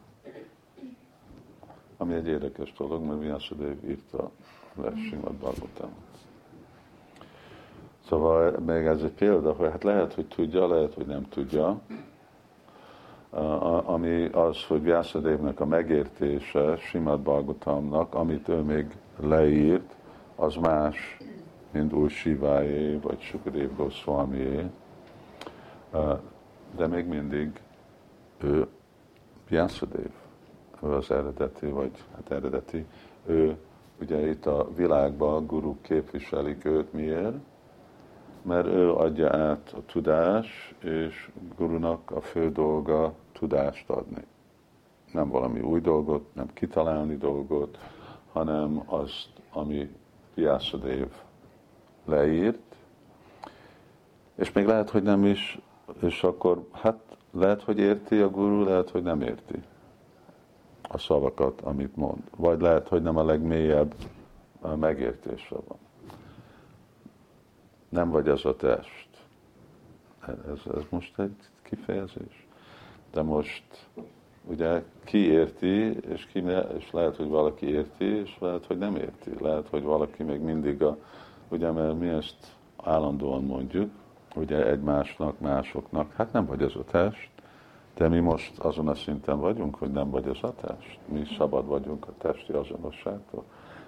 Ami egy érdekes dolog, mert Vyasadev írta le Simad Bhagavatam. Szóval még ez egy példa, hogy hát lehet, hogy tudja, lehet, hogy nem tudja. a- ami az, hogy Vyászadévnek a megértése Simad Bhagavatamnak, amit ő még leírt, az más, mint új Siváé, vagy Sukadev Goswamié, de még mindig ő Vyászadév, az eredeti, vagy hát eredeti, ő ugye itt a világban guruk képviselik őt, miért? Mert ő adja át a tudás, és gurunak a fő dolga tudást adni. Nem valami új dolgot, nem kitalálni dolgot, hanem azt, ami Vyászadév leírt, és még lehet, hogy nem is, és akkor hát lehet, hogy érti a guru, lehet, hogy nem érti a szavakat, amit mond. Vagy lehet, hogy nem a legmélyebb megértése van. Nem vagy az a test. Ez, ez most egy kifejezés. De most ugye ki érti, és, ki ne, és lehet, hogy valaki érti, és lehet, hogy nem érti. Lehet, hogy valaki még mindig a, ugye, mert mi ezt állandóan mondjuk, ugye egymásnak, másoknak, hát nem vagy az a test, de mi most azon a szinten vagyunk, hogy nem vagy az a test. Mi szabad vagyunk a testi azonosságtól.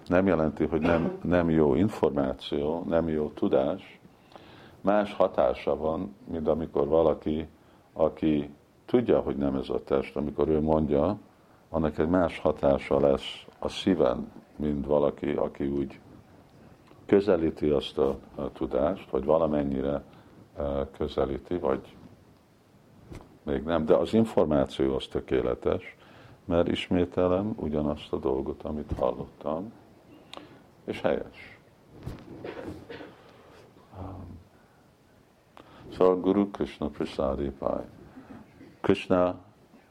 Nem jelenti, hogy nem, nem jó információ, nem jó tudás. Más hatása van, mint amikor valaki, aki tudja, hogy nem ez a test, amikor ő mondja, annak egy más hatása lesz a szíven, mint valaki, aki úgy közelíti azt a, a tudást, vagy valamennyire uh, közelíti, vagy még nem, de az információ az tökéletes, mert ismételem ugyanazt a dolgot, amit hallottam, és helyes. Szóval Guru Krishna Prasadi Pai. Krishna,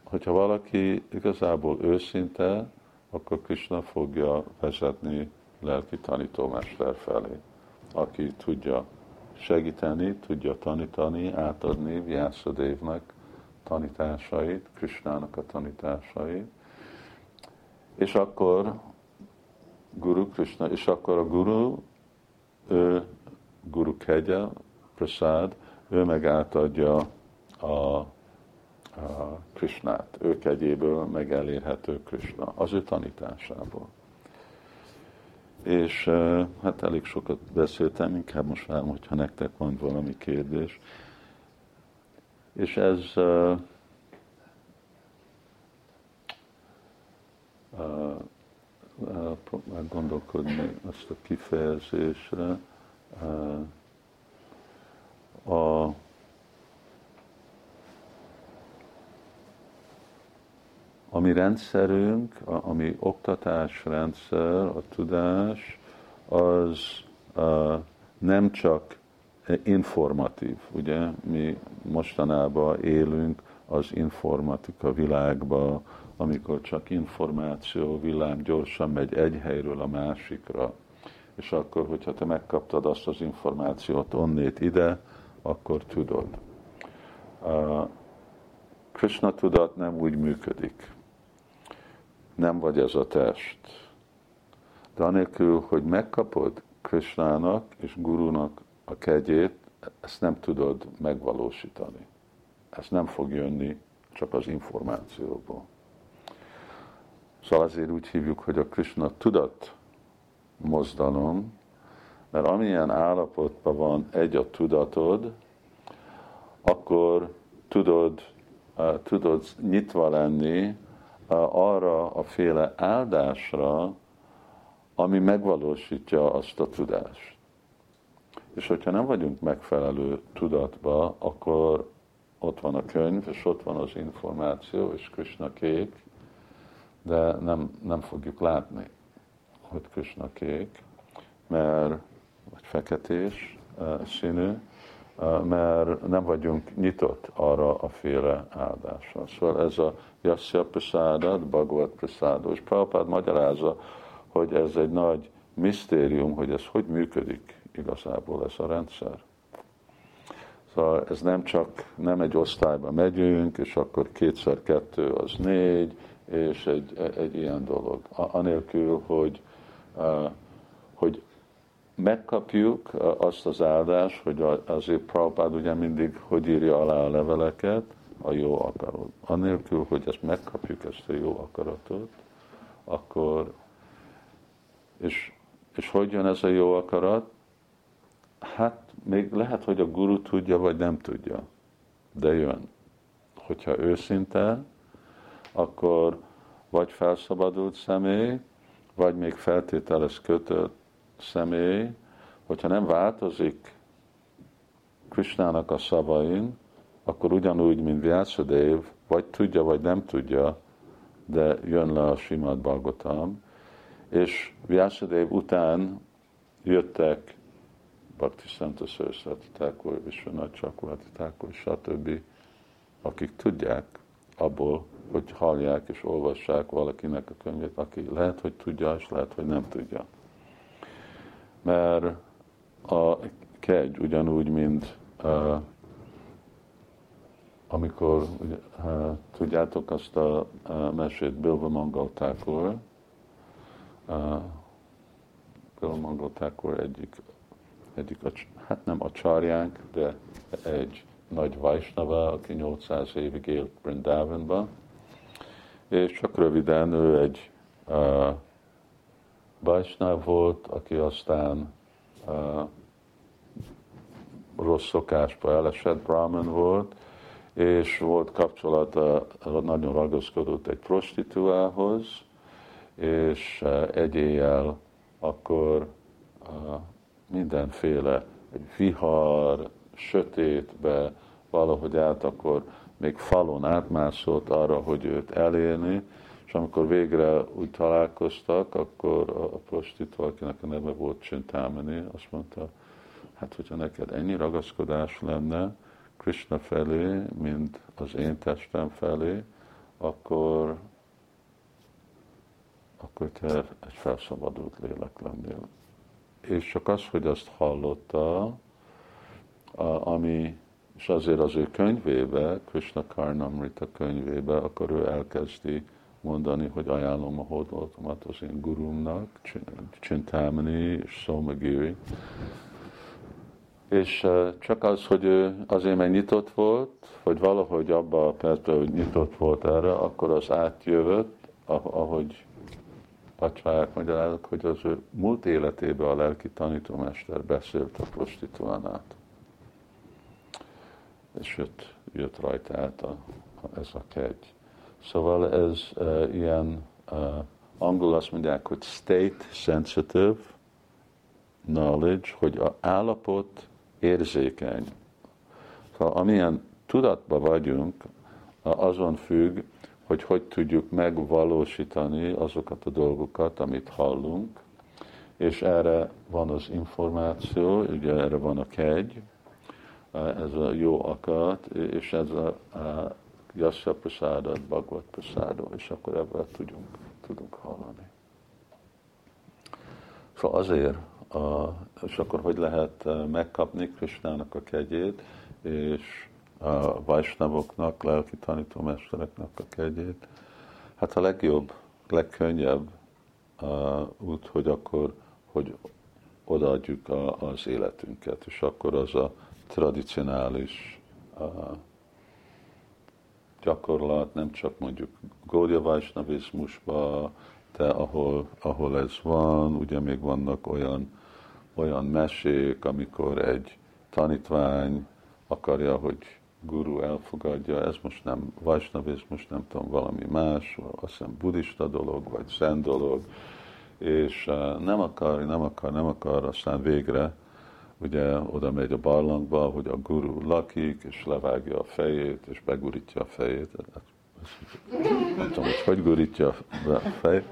hogyha valaki igazából őszinte, akkor Krishna fogja vezetni lelki tanítómester felé, aki tudja segíteni, tudja tanítani, átadni Vyászadévnek tanításait, Krishnának a tanításait, és akkor Guru Krishna, és akkor a Guru, ő, Guru Kegya, Prasad, ő meg átadja a, a Krishnát, ő kegyéből meg elérhető Krishna, az ő tanításából. És hát elég sokat beszéltem, inkább most várom, hogyha nektek van valami kérdés. És ez uh, uh, uh, gondolkodni azt a kifejezésre. Uh, a a mi rendszerünk, a, a mi oktatásrendszer, a tudás, az uh, nem csak informatív. Ugye mi mostanában élünk az informatika világba, amikor csak információ, világ gyorsan megy egy helyről a másikra, és akkor, hogyha te megkaptad azt az információt onnét ide, akkor tudod. A Krishna tudat nem úgy működik. Nem vagy ez a test. De anélkül, hogy megkapod Krishnának és Gurunak a kegyét, ezt nem tudod megvalósítani. Ez nem fog jönni csak az információból. Szóval azért úgy hívjuk, hogy a Krishna tudat mozdalom, mert amilyen állapotban van egy a tudatod, akkor tudod, uh, tudod nyitva lenni uh, arra a féle áldásra, ami megvalósítja azt a tudást. És hogyha nem vagyunk megfelelő tudatba, akkor ott van a könyv, és ott van az információ, és Krishna kék, de nem, nem fogjuk látni, hogy Krishna kék, mert, vagy feketés színű, mert nem vagyunk nyitott arra a féle áldásra. Szóval ez a Yasya Prasadat, Bhagavad Prasada, és Prabhupád magyarázza, hogy ez egy nagy misztérium, hogy ez hogy működik igazából ez a rendszer. Szóval ez nem csak, nem egy osztályba megyünk, és akkor kétszer kettő az négy, és egy, egy ilyen dolog. Anélkül, hogy, hogy megkapjuk azt az áldást, hogy azért Prabhupád ugye mindig hogy írja alá a leveleket, a jó akarat. Annélkül, hogy ezt megkapjuk, ezt a jó akaratot, akkor, és, és hogy jön ez a jó akarat? Hát még lehet, hogy a guru tudja, vagy nem tudja, de jön. Hogyha őszinte, akkor vagy felszabadult személy, vagy még feltételes kötött személy, hogyha nem változik Krishnának a szavain, akkor ugyanúgy, mint Vyasadév, vagy tudja, vagy nem tudja, de jön le a Simad Bhagavatam, és Vyasadév után jöttek Bhakti Szent Szörszati Thakur, Vishwanath Chakravarti Thakur, stb., akik tudják abból, hogy hallják és olvassák valakinek a könyvét, aki lehet, hogy tudja, és lehet, hogy nem tudja. Mert a kegy ugyanúgy, mint uh, amikor uh, tudjátok azt a uh, mesét Bilva Mangal Thakur, uh, Bilva Mangal egyik, egyik a, hát nem a csarjánk, de egy nagy Vajsnava, aki 800 évig élt Brindavanban, és csak röviden ő egy uh, Vajsnav volt, aki aztán uh, rossz szokásba elesett, Brahman volt, és volt kapcsolata, nagyon ragaszkodott egy prostituálhoz, és egy éjjel akkor mindenféle vihar, sötétbe valahogy át, akkor még falon átmászott arra, hogy őt elérni, és amikor végre úgy találkoztak, akkor a prostituál, akinek a neve volt Csintámeni, azt mondta, hát hogyha neked ennyi ragaszkodás lenne Krishna felé, mint az én testem felé, akkor, akkor te egy felszabadult lélek lennél. És csak az, hogy azt hallotta, ami, és azért az ő könyvébe, Krishna Karnamrita könyvébe, akkor ő elkezdi mondani, hogy ajánlom a hódolatomat az én gurumnak, Csintámani és Somagiri, és csak az, hogy ő azért meg nyitott volt, hogy valahogy abban a percben, hogy nyitott volt erre, akkor az átjövött, ahogy acsvárják magyarázok, hogy az ő múlt életében a lelki tanítómester beszélt a prostituánát. És jött, jött rajta át a, ez a kegy. Szóval ez uh, ilyen, uh, angol azt mondják, hogy state sensitive knowledge, hogy a állapot érzékeny. Szóval amilyen tudatban vagyunk, azon függ, hogy hogy tudjuk megvalósítani azokat a dolgokat, amit hallunk, és erre van az információ, ugye erre van a kegy, ez a jó akarat, és ez a, a Yasya Prasádat, Bhagavad Prasádó, és akkor ebből tudunk, tudunk hallani. Szóval azért a, és akkor hogy lehet eh, megkapni Krisnának a kegyét, és a Vajsnavoknak, lelki tanítómestereknek a kegyét. Hát a legjobb, legkönnyebb uh, út, hogy akkor, hogy odaadjuk a, az életünket, és akkor az a tradicionális uh, gyakorlat, nem csak mondjuk Gaudiya Vajsnavizmusban, de ahol, ahol ez van, ugye még vannak olyan, olyan mesék, amikor egy tanítvány akarja, hogy guru elfogadja, ez most nem most nem tudom, valami más, azt hiszem buddhista dolog, vagy zen dolog, és uh, nem akar, nem akar, nem akar, aztán végre ugye oda megy a barlangba, hogy a guru lakik, és levágja a fejét, és begurítja a fejét. Hát, nem tudom, hogy hogy gurítja a fejét.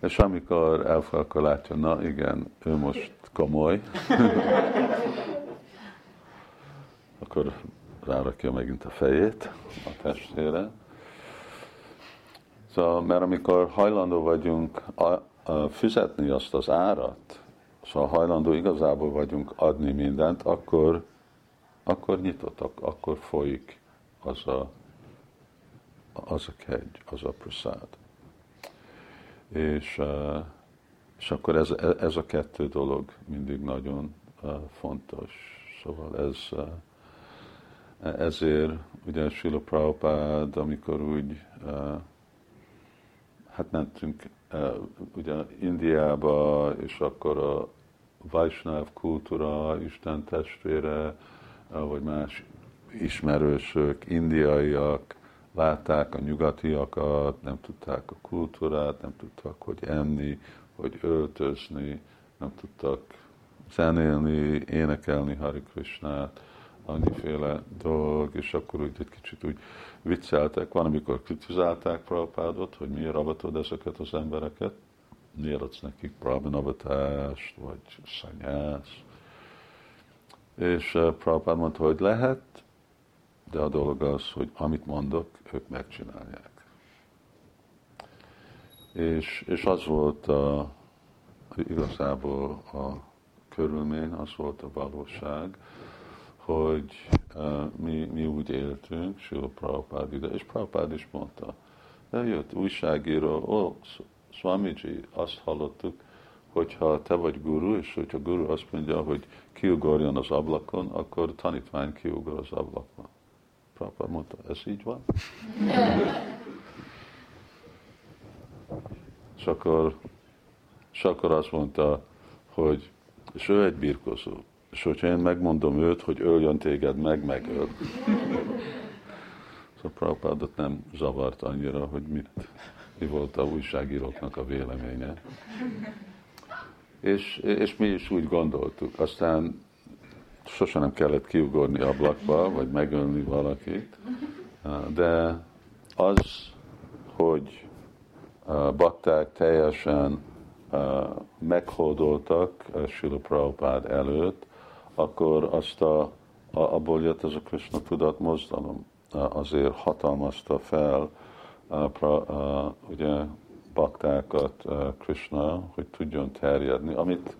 És amikor elfel, látja, na igen, ő most komoly, [LAUGHS] akkor rárakja megint a fejét a testére. Szóval, mert amikor hajlandó vagyunk a, a fizetni azt az árat, szóval hajlandó igazából vagyunk adni mindent, akkor, akkor nyitottak, akkor folyik az a, az a kegy, az a prasád. És, és akkor ez, ez a kettő dolog mindig nagyon fontos. Szóval ez, ezért ugye Sila Prabhupád, amikor úgy hát mentünk ugye Indiába, és akkor a Vaishnav kultúra, Isten testvére, vagy más ismerősök, indiaiak, látták a nyugatiakat, nem tudták a kultúrát, nem tudtak, hogy enni, hogy öltözni, nem tudtak zenélni, énekelni Hari Krishnát, annyiféle dolog, és akkor úgy egy kicsit úgy vicceltek. Van, amikor kritizálták Prabhupádot, hogy miért avatod ezeket az embereket, miért adsz nekik brahmanavatást, vagy szanyász. És uh, Prabhupád mondta, hogy lehet, de a dolog az, hogy amit mondok, ők megcsinálják. És, és az volt a, igazából a körülmény, az volt a valóság, hogy uh, mi, mi úgy éltünk, Sula Prabhupád ide, és Prabhupád is mondta, de jött újságíró, ó, Swamiji, azt hallottuk, hogyha te vagy guru, és hogyha guru azt mondja, hogy kiugorjon az ablakon, akkor tanítvány kiugor az ablakon. Prabhupád mondta, ez így van? és akkor, és akkor azt mondta, hogy és ő egy birkozó. És hogyha én megmondom őt, hogy öljön téged meg, megöl. Szóval Prabhupádot nem zavart annyira, hogy mit, mi volt a újságíróknak a véleménye. És, és mi is úgy gondoltuk. Aztán sosem nem kellett kiugorni ablakba, vagy megölni valakit, de az, hogy bakták teljesen meghódoltak Sila Prabhupád előtt, akkor azt a, a, abból jött ez a Krishna tudat mozdalom. Azért hatalmazta fel a, a, ugye baktákat Krishna, hogy tudjon terjedni, amit,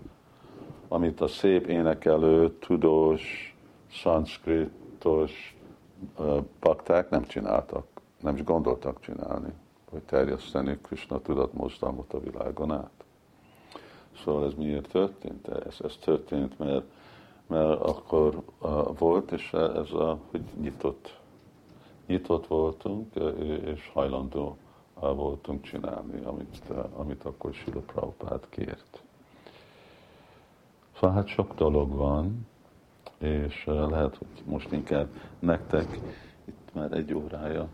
amit a szép énekelő, tudós, szanszkritos bakták nem csináltak, nem is gondoltak csinálni, hogy terjeszteni Krishna tudat mozdalmat a világon át. Szóval ez miért történt? Ez, ez történt, mert, mert akkor volt, és ez a, hogy nyitott, nyitott voltunk, és hajlandó voltunk csinálni, amit, amit akkor Sila Prabhupád kért. Szóval hát sok dolog van, és lehet, hogy most inkább nektek, itt már egy órája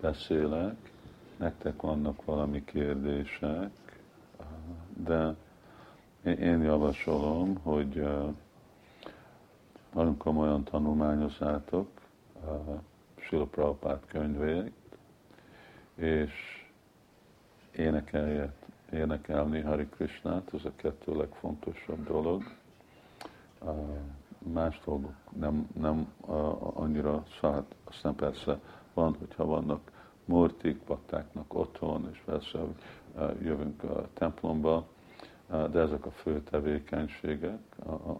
beszélek, nektek vannak valami kérdések, de én javasolom, hogy nagyon komolyan tanulmányozzátok Sila Prabhupát könyvét, és énekeljet, énekelni Hari Krishnát, ez a kettő legfontosabb dolog. Más dolgok nem, nem annyira szállt, aztán persze van, hogyha vannak murtik, baktáknak otthon, és persze jövünk a templomba, de ezek a fő tevékenységek,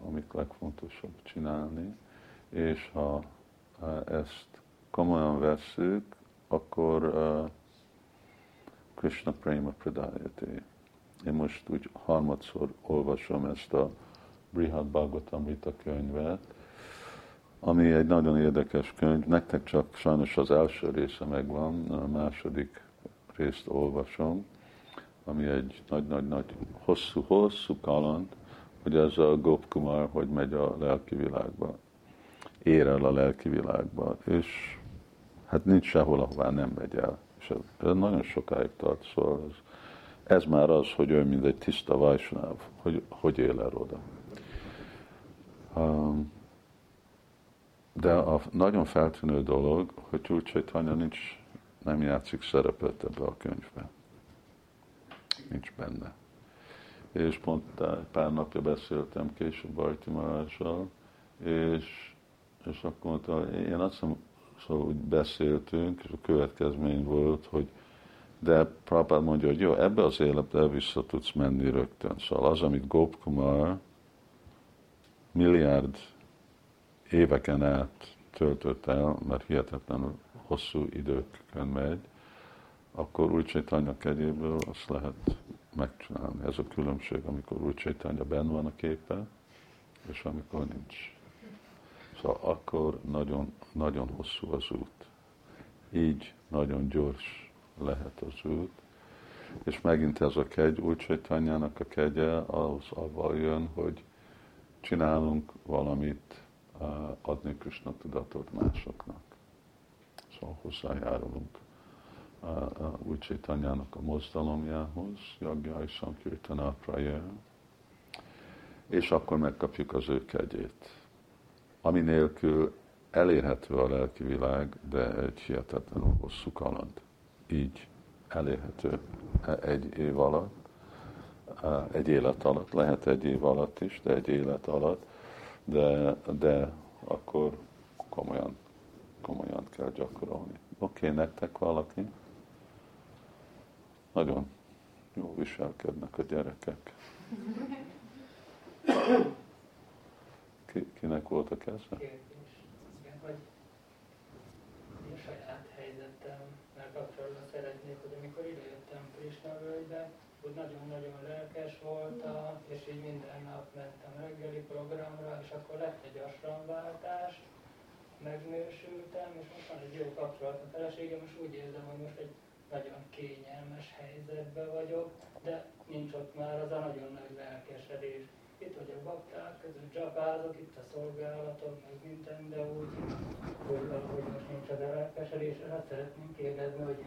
amik legfontosabb csinálni, és ha ezt komolyan vesszük, akkor Krishna Prema Pradayate. Én most úgy harmadszor olvasom ezt a Brihad Bhagavatamrita könyvet, ami egy nagyon érdekes könyv. Nektek csak sajnos az első része megvan, a második részt olvasom ami egy nagy-nagy-nagy hosszú-hosszú kaland, hogy ez a Gopkumar, hogy megy a lelki világba, ér el a lelki világba, és hát nincs sehol, ahová nem megy el. És ez, nagyon sokáig tart, szóval ez, ez már az, hogy ő mint egy tiszta vajsnáv, hogy, hogy él el oda. Um, de a nagyon feltűnő dolog, hogy Gyurcsaitanya nincs, nem játszik szerepet ebbe a könyvben nincs benne. És pont pár napja beszéltem később Bartimarással, és, és akkor mondta, én azt hiszem, szóval úgy beszéltünk, és a következmény volt, hogy de Prabhupád mondja, hogy jó, ebbe az életbe vissza tudsz menni rögtön. Szóval az, amit Gopkumar milliárd éveken át töltött el, mert hihetetlenül hosszú időkön megy, akkor új Csaitanya kegyéből azt lehet megcsinálni. Ez a különbség, amikor új Csaitanya benn van a képen, és amikor nincs. Szóval akkor nagyon, nagyon hosszú az út. Így nagyon gyors lehet az út. És megint ez a kegy, úgy Csaitanyának a kegye, az avval jön, hogy csinálunk valamit, adni Krishna tudatot másoknak. Szóval hozzájárulunk úgy Csaitanyának a mozdalomjához, Jagja és Sankirtana Prayer, és akkor megkapjuk az ő kegyét. Ami nélkül elérhető a lelki világ, de egy hihetetlenül hosszú kaland. Így elérhető egy év alatt, egy élet alatt, lehet egy év alatt is, de egy élet alatt, de, de akkor komolyan, komolyan kell gyakorolni. Oké, okay, nektek valaki? Nagyon jó viselkednek a gyerekek. Ki, kinek volt a kezdve? Hogy a saját helyzetemmel kapcsolatban szeretnék, hogy amikor idejöttem Krishna völgybe, úgy nagyon-nagyon lelkes voltam, és így minden nap mentem reggeli programra, és akkor lett egy asramváltás, megnősültem, és most van egy jó kapcsolat a feleségem, és úgy érzem, hogy most egy nagyon kényelmes helyzetben vagyok, de nincs ott már az a nagyon nagy lelkesedés. Itt vagyok bakták között, csapázok, itt a szolgálatom, meg minden, de úgy, hogy valahogy most nincs az a lelkesedés, és azt szeretném kérdezni, hogy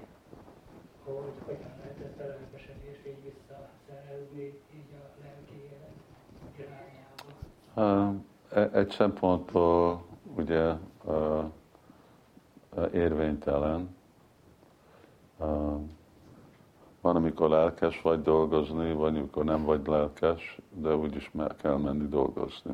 hogy hogyan lehet ezt a lelkesedést így visszaszerezni így a lelki élet irányába. E, egy szempontból ugye érvénytelen, van, amikor lelkes vagy dolgozni, vagy amikor nem vagy lelkes, de úgyis meg kell menni dolgozni.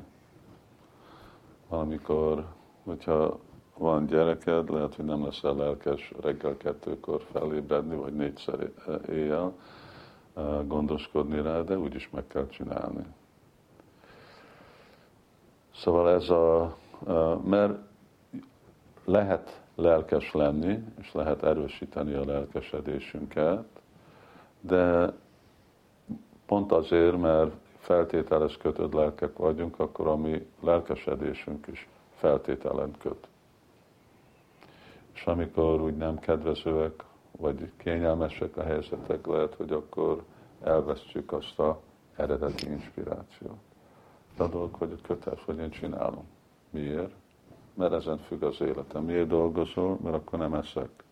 Van, amikor, hogyha van gyereked, lehet, hogy nem leszel lelkes reggel kettőkor felébredni, vagy négyszer éjjel gondoskodni rá, de úgyis meg kell csinálni. Szóval ez a, mert lehet lelkes lenni, és lehet erősíteni a lelkesedésünket, de pont azért, mert feltételes kötött lelkek vagyunk, akkor a mi lelkesedésünk is feltételen köt. És amikor úgy nem kedvezőek, vagy kényelmesek a helyzetek, lehet, hogy akkor elvesztjük azt a eredeti inspirációt. A dolog, hogy köteles, hogy én csinálom. Miért? Mert ezen függ az életem. Miért dolgozol? Mert akkor nem eszek.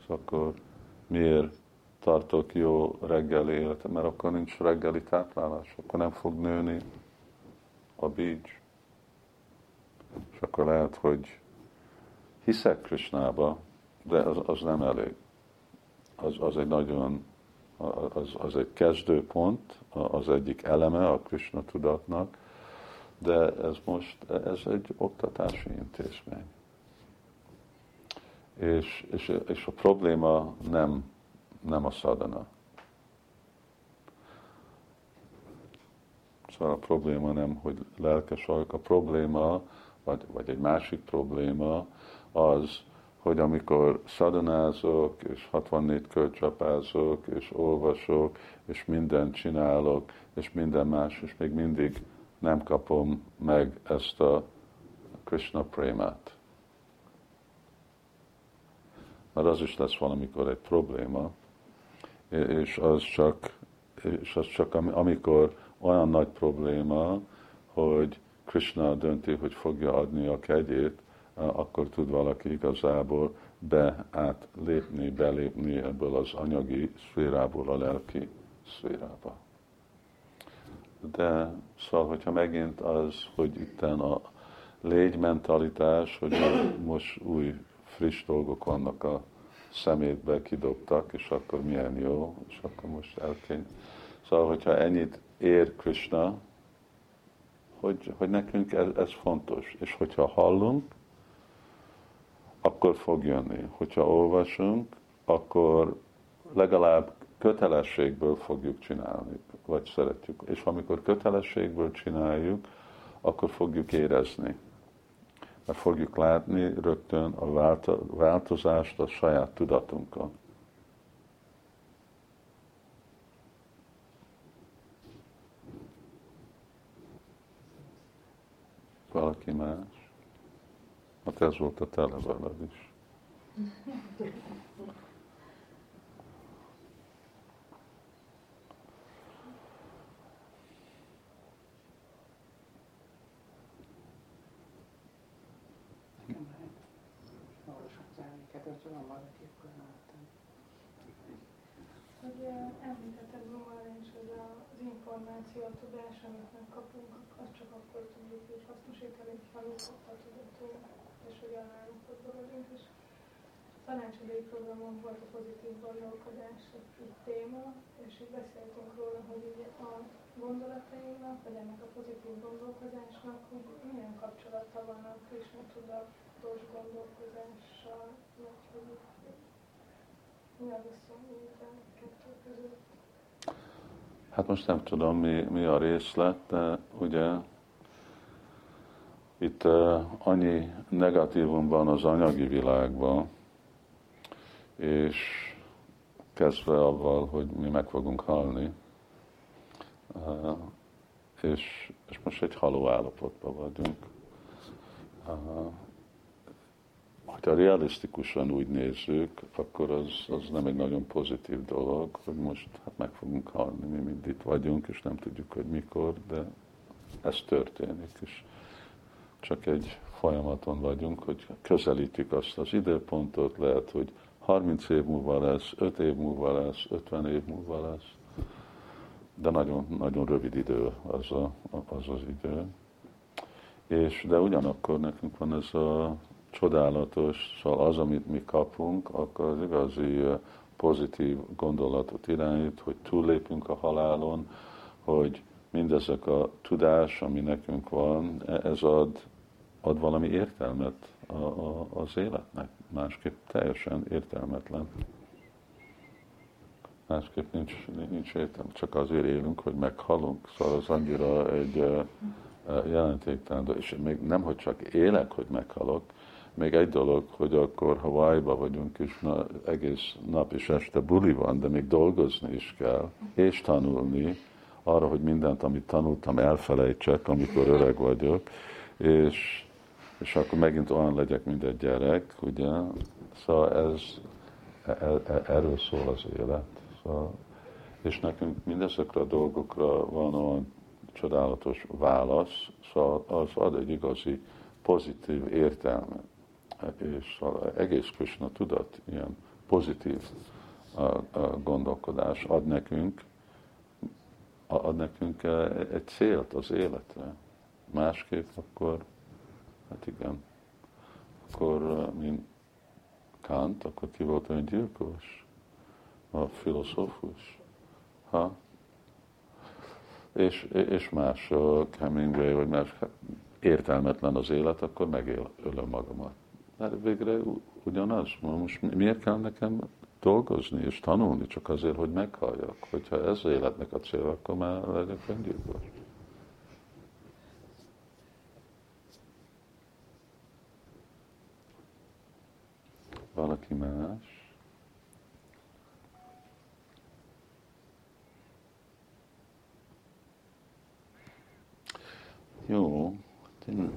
Szóval akkor miért tartok jó reggeli életem? Mert akkor nincs reggeli táplálás, akkor nem fog nőni a bícs. És akkor lehet, hogy hiszek Krisnába, de az, az nem elég. Az, az egy nagyon, az, az egy kezdőpont, az egyik eleme a Krishna tudatnak, de ez most, ez egy oktatási intézmény. És, és, és a probléma nem, nem a szadana. Szóval a probléma nem, hogy lelkes vagyok, a probléma, vagy, vagy egy másik probléma az, hogy amikor szadanázok, és 64 kölcsapázok, és olvasok, és mindent csinálok, és minden más, és még mindig nem kapom meg ezt a Krishna prémát. Mert az is lesz valamikor egy probléma, és az csak, és az csak amikor olyan nagy probléma, hogy Krishna dönti, hogy fogja adni a kegyét, akkor tud valaki igazából be átlépni, belépni ebből az anyagi szférából a lelki szférába de szóval, hogyha megint az, hogy itten a légymentalitás, hogy most új, friss dolgok vannak a szemétbe, kidobtak, és akkor milyen jó, és akkor most elkény. Szóval, hogyha ennyit ér Krishna, hogy, hogy nekünk ez, ez fontos, és hogyha hallunk, akkor fog jönni. Hogyha olvasunk, akkor legalább kötelességből fogjuk csinálni, vagy szeretjük. És amikor kötelességből csináljuk, akkor fogjuk érezni. Mert fogjuk látni rögtön a változást a saját tudatunkon. Valaki más? Hát ez volt a tele veled is. [LAUGHS] Nekem lehet. Olvasok terméket, hogyha van valaki, akkor láttam. Hogy eh, említetted Numalra is, ez a- az információ, a tudás, amit megkapunk, azt csak akkor tudjuk így hasznosítani, ha a tudatunk, és hogy állapotban vagyunk. És a tanácsadói programon volt a pozitív gondolkodás egy, téma, és így beszéltünk róla, hogy így a gondolatainknak, vagy ennek a pozitív gondolkozásnak, hogy milyen kapcsolata van a Krishna tudatos gondolkozással, vagy hogy mi az összehasonlít a kettő között? Hát most nem tudom, mi, mi a részlet, de ugye itt annyi negatívum van az anyagi világban, és kezdve avval, hogy mi meg fogunk halni, és, és most egy haló állapotban vagyunk. Hogyha realisztikusan úgy nézzük, akkor az, az nem egy nagyon pozitív dolog, hogy most hát meg fogunk halni, mi mind itt vagyunk, és nem tudjuk, hogy mikor, de ez történik, és csak egy folyamaton vagyunk, hogy közelítjük azt az időpontot, lehet, hogy 30 év múlva lesz, 5 év múlva lesz, 50 év múlva lesz, de nagyon, nagyon rövid idő az, a, az az idő. És, de ugyanakkor nekünk van ez a csodálatos, szóval az, amit mi kapunk, akkor az igazi pozitív gondolatot irányít, hogy túllépünk a halálon, hogy mindezek a tudás, ami nekünk van, e- ez ad, ad valami értelmet a, a, az életnek. Másképp teljesen értelmetlen. Másképp nincs, nincs értelme, csak azért élünk, hogy meghalunk. Szóval az annyira egy jelentéktelen, és még nem, hogy csak élek, hogy meghalok, még egy dolog, hogy akkor Hawaii-ba vagyunk, és na, egész nap és este buli van, de még dolgozni is kell, és tanulni, arra, hogy mindent, amit tanultam, elfelejtsek, amikor öreg vagyok, és, és akkor megint olyan legyek, mint egy gyerek, ugye? Szóval ez, e, e, erről szól az élet. Szóval, és nekünk mindezekre a dolgokra van olyan csodálatos válasz, szóval az ad egy igazi pozitív értelmet és az egész Krishna tudat ilyen pozitív gondolkodás ad nekünk, ad nekünk egy célt az életre. Másképp akkor, hát igen, akkor, mint Kant, akkor ki volt olyan gyilkos? A filozófus. Ha? És, és mások, Hemingway, vagy más, értelmetlen az élet, akkor megölöm magamat. Mert végre ugyanaz. Most miért kell nekem dolgozni és tanulni csak azért, hogy meghalljak? Hogyha ez életnek a cél, akkor már legyek öngyilkos. Valaki más? Jó, én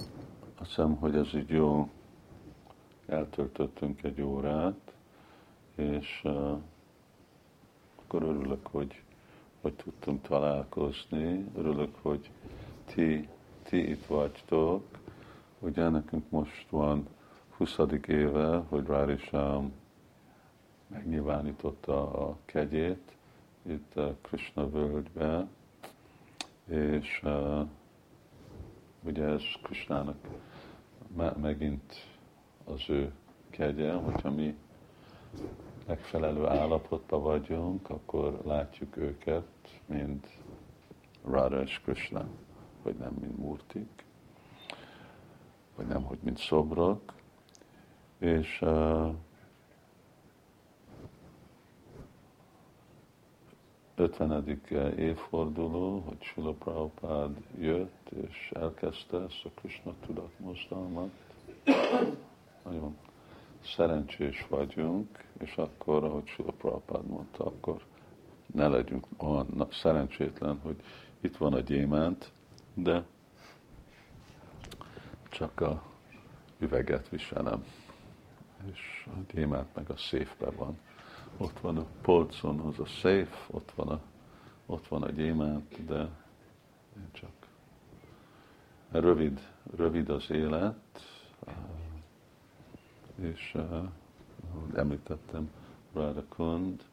azt hiszem, hogy ez így jó eltöltöttünk egy órát, és uh, akkor örülök, hogy, hogy tudtunk találkozni, örülök, hogy ti, ti itt vagytok. Ugye nekünk most van 20. éve, hogy Rárisám megnyilvánította a kegyét itt a Krishna völgybe, és uh, ugye ez Krishnának megint az ő kegye, hogyha mi megfelelő állapotban vagyunk, akkor látjuk őket, mint Radha és Krishna, vagy nem, mint murtik, vagy nem, hogy mint szobrok, és uh, 50. évforduló, hogy Sula Prabhupád jött, és elkezdte ezt a Krishna tudat mozdalmat nagyon szerencsés vagyunk, és akkor, ahogy Sula Prabhupád mondta, akkor ne legyünk olyan szerencsétlen, hogy itt van a gyémánt, de csak a üveget viselem, és a gyémánt meg a széfben van. Ott van a polcon az a széf, ott van a, ott van a gyémánt, de én csak rövid, rövid az élet, és ahogy említettem, Radha Kund,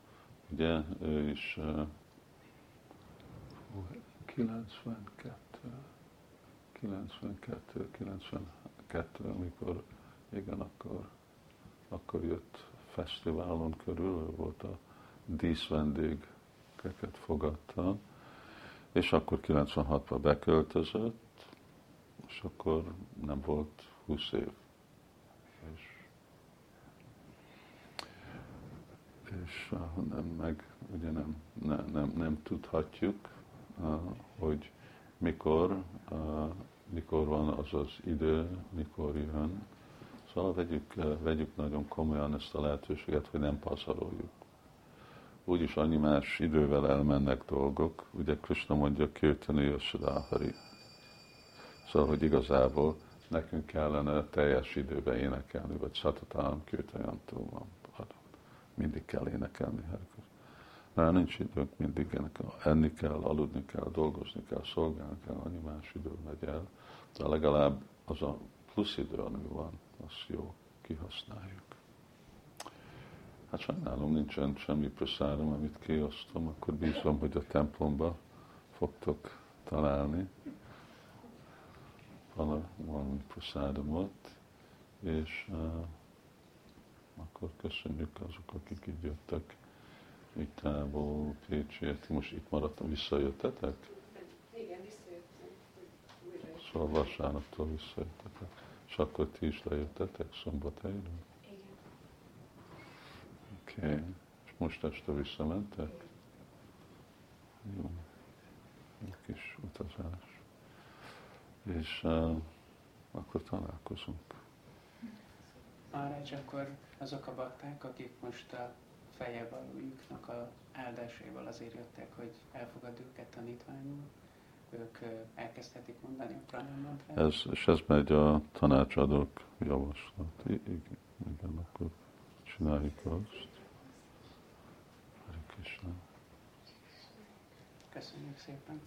ugye ő is 92, 92, 92, amikor igen, akkor, akkor jött fesztiválon körül, ő volt a díszvendégeket fogadta, és akkor 96-ban beköltözött, és akkor nem volt 20 év. És, és nem, meg ugye nem, nem, nem, nem tudhatjuk, hogy mikor, mikor van az az idő, mikor jön. Szóval vegyük, vegyük nagyon komolyan ezt a lehetőséget, hogy nem pazaroljuk. Úgyis annyi más idővel elmennek dolgok. Ugye Krishna mondja, Kirtani Yasudahari. Szóval, hogy igazából nekünk kellene teljes időben énekelni, vagy Satatam Kirtayantum, mindig kell énekelni. Már nincs időnk, mindig énekel. enni kell, aludni kell, dolgozni kell, szolgálni kell, annyi más idő megy el. De legalább az a plusz idő, ami van, azt jó kihasználjuk. Hát sajnálom, nincsen semmi praszárom, amit kiosztom, akkor bízom, hogy a templomba fogtok találni valami praszádomot, és uh, akkor köszönjük azok, akik így jöttek itt távol, Pécsért. Most itt maradtam, visszajöttetek? Igen, visszajöttünk. Szóval vasárnaptól visszajöttetek. És akkor ti is lejöttetek szombathelyre? Igen. Oké. Okay. És most este visszamentek? Jó. Egy kis utazás. És uh, akkor találkozunk. Arra akkor azok a bakták, akik most a fejevalójuknak a áldásaival azért jöttek, hogy elfogad őket tanítványul, ők elkezdhetik mondani a pranam ez, És ez megy a tanácsadók javaslat. Igen, igen akkor csináljuk azt. Hari Krishna. Köszönjük szépen.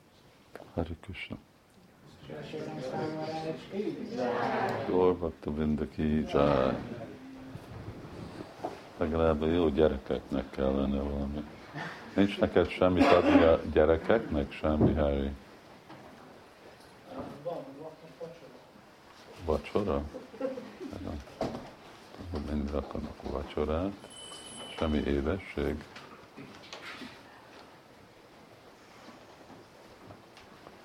Hari Krishna. Gaur Bhakta Vindaki Jai. Legalább a jó gyerekeknek kellene valami. Nincs neked semmit adni a gyerekeknek, semmi, Harry? Vacsora? Mindig akarnak vacsorát. Semmi édesség.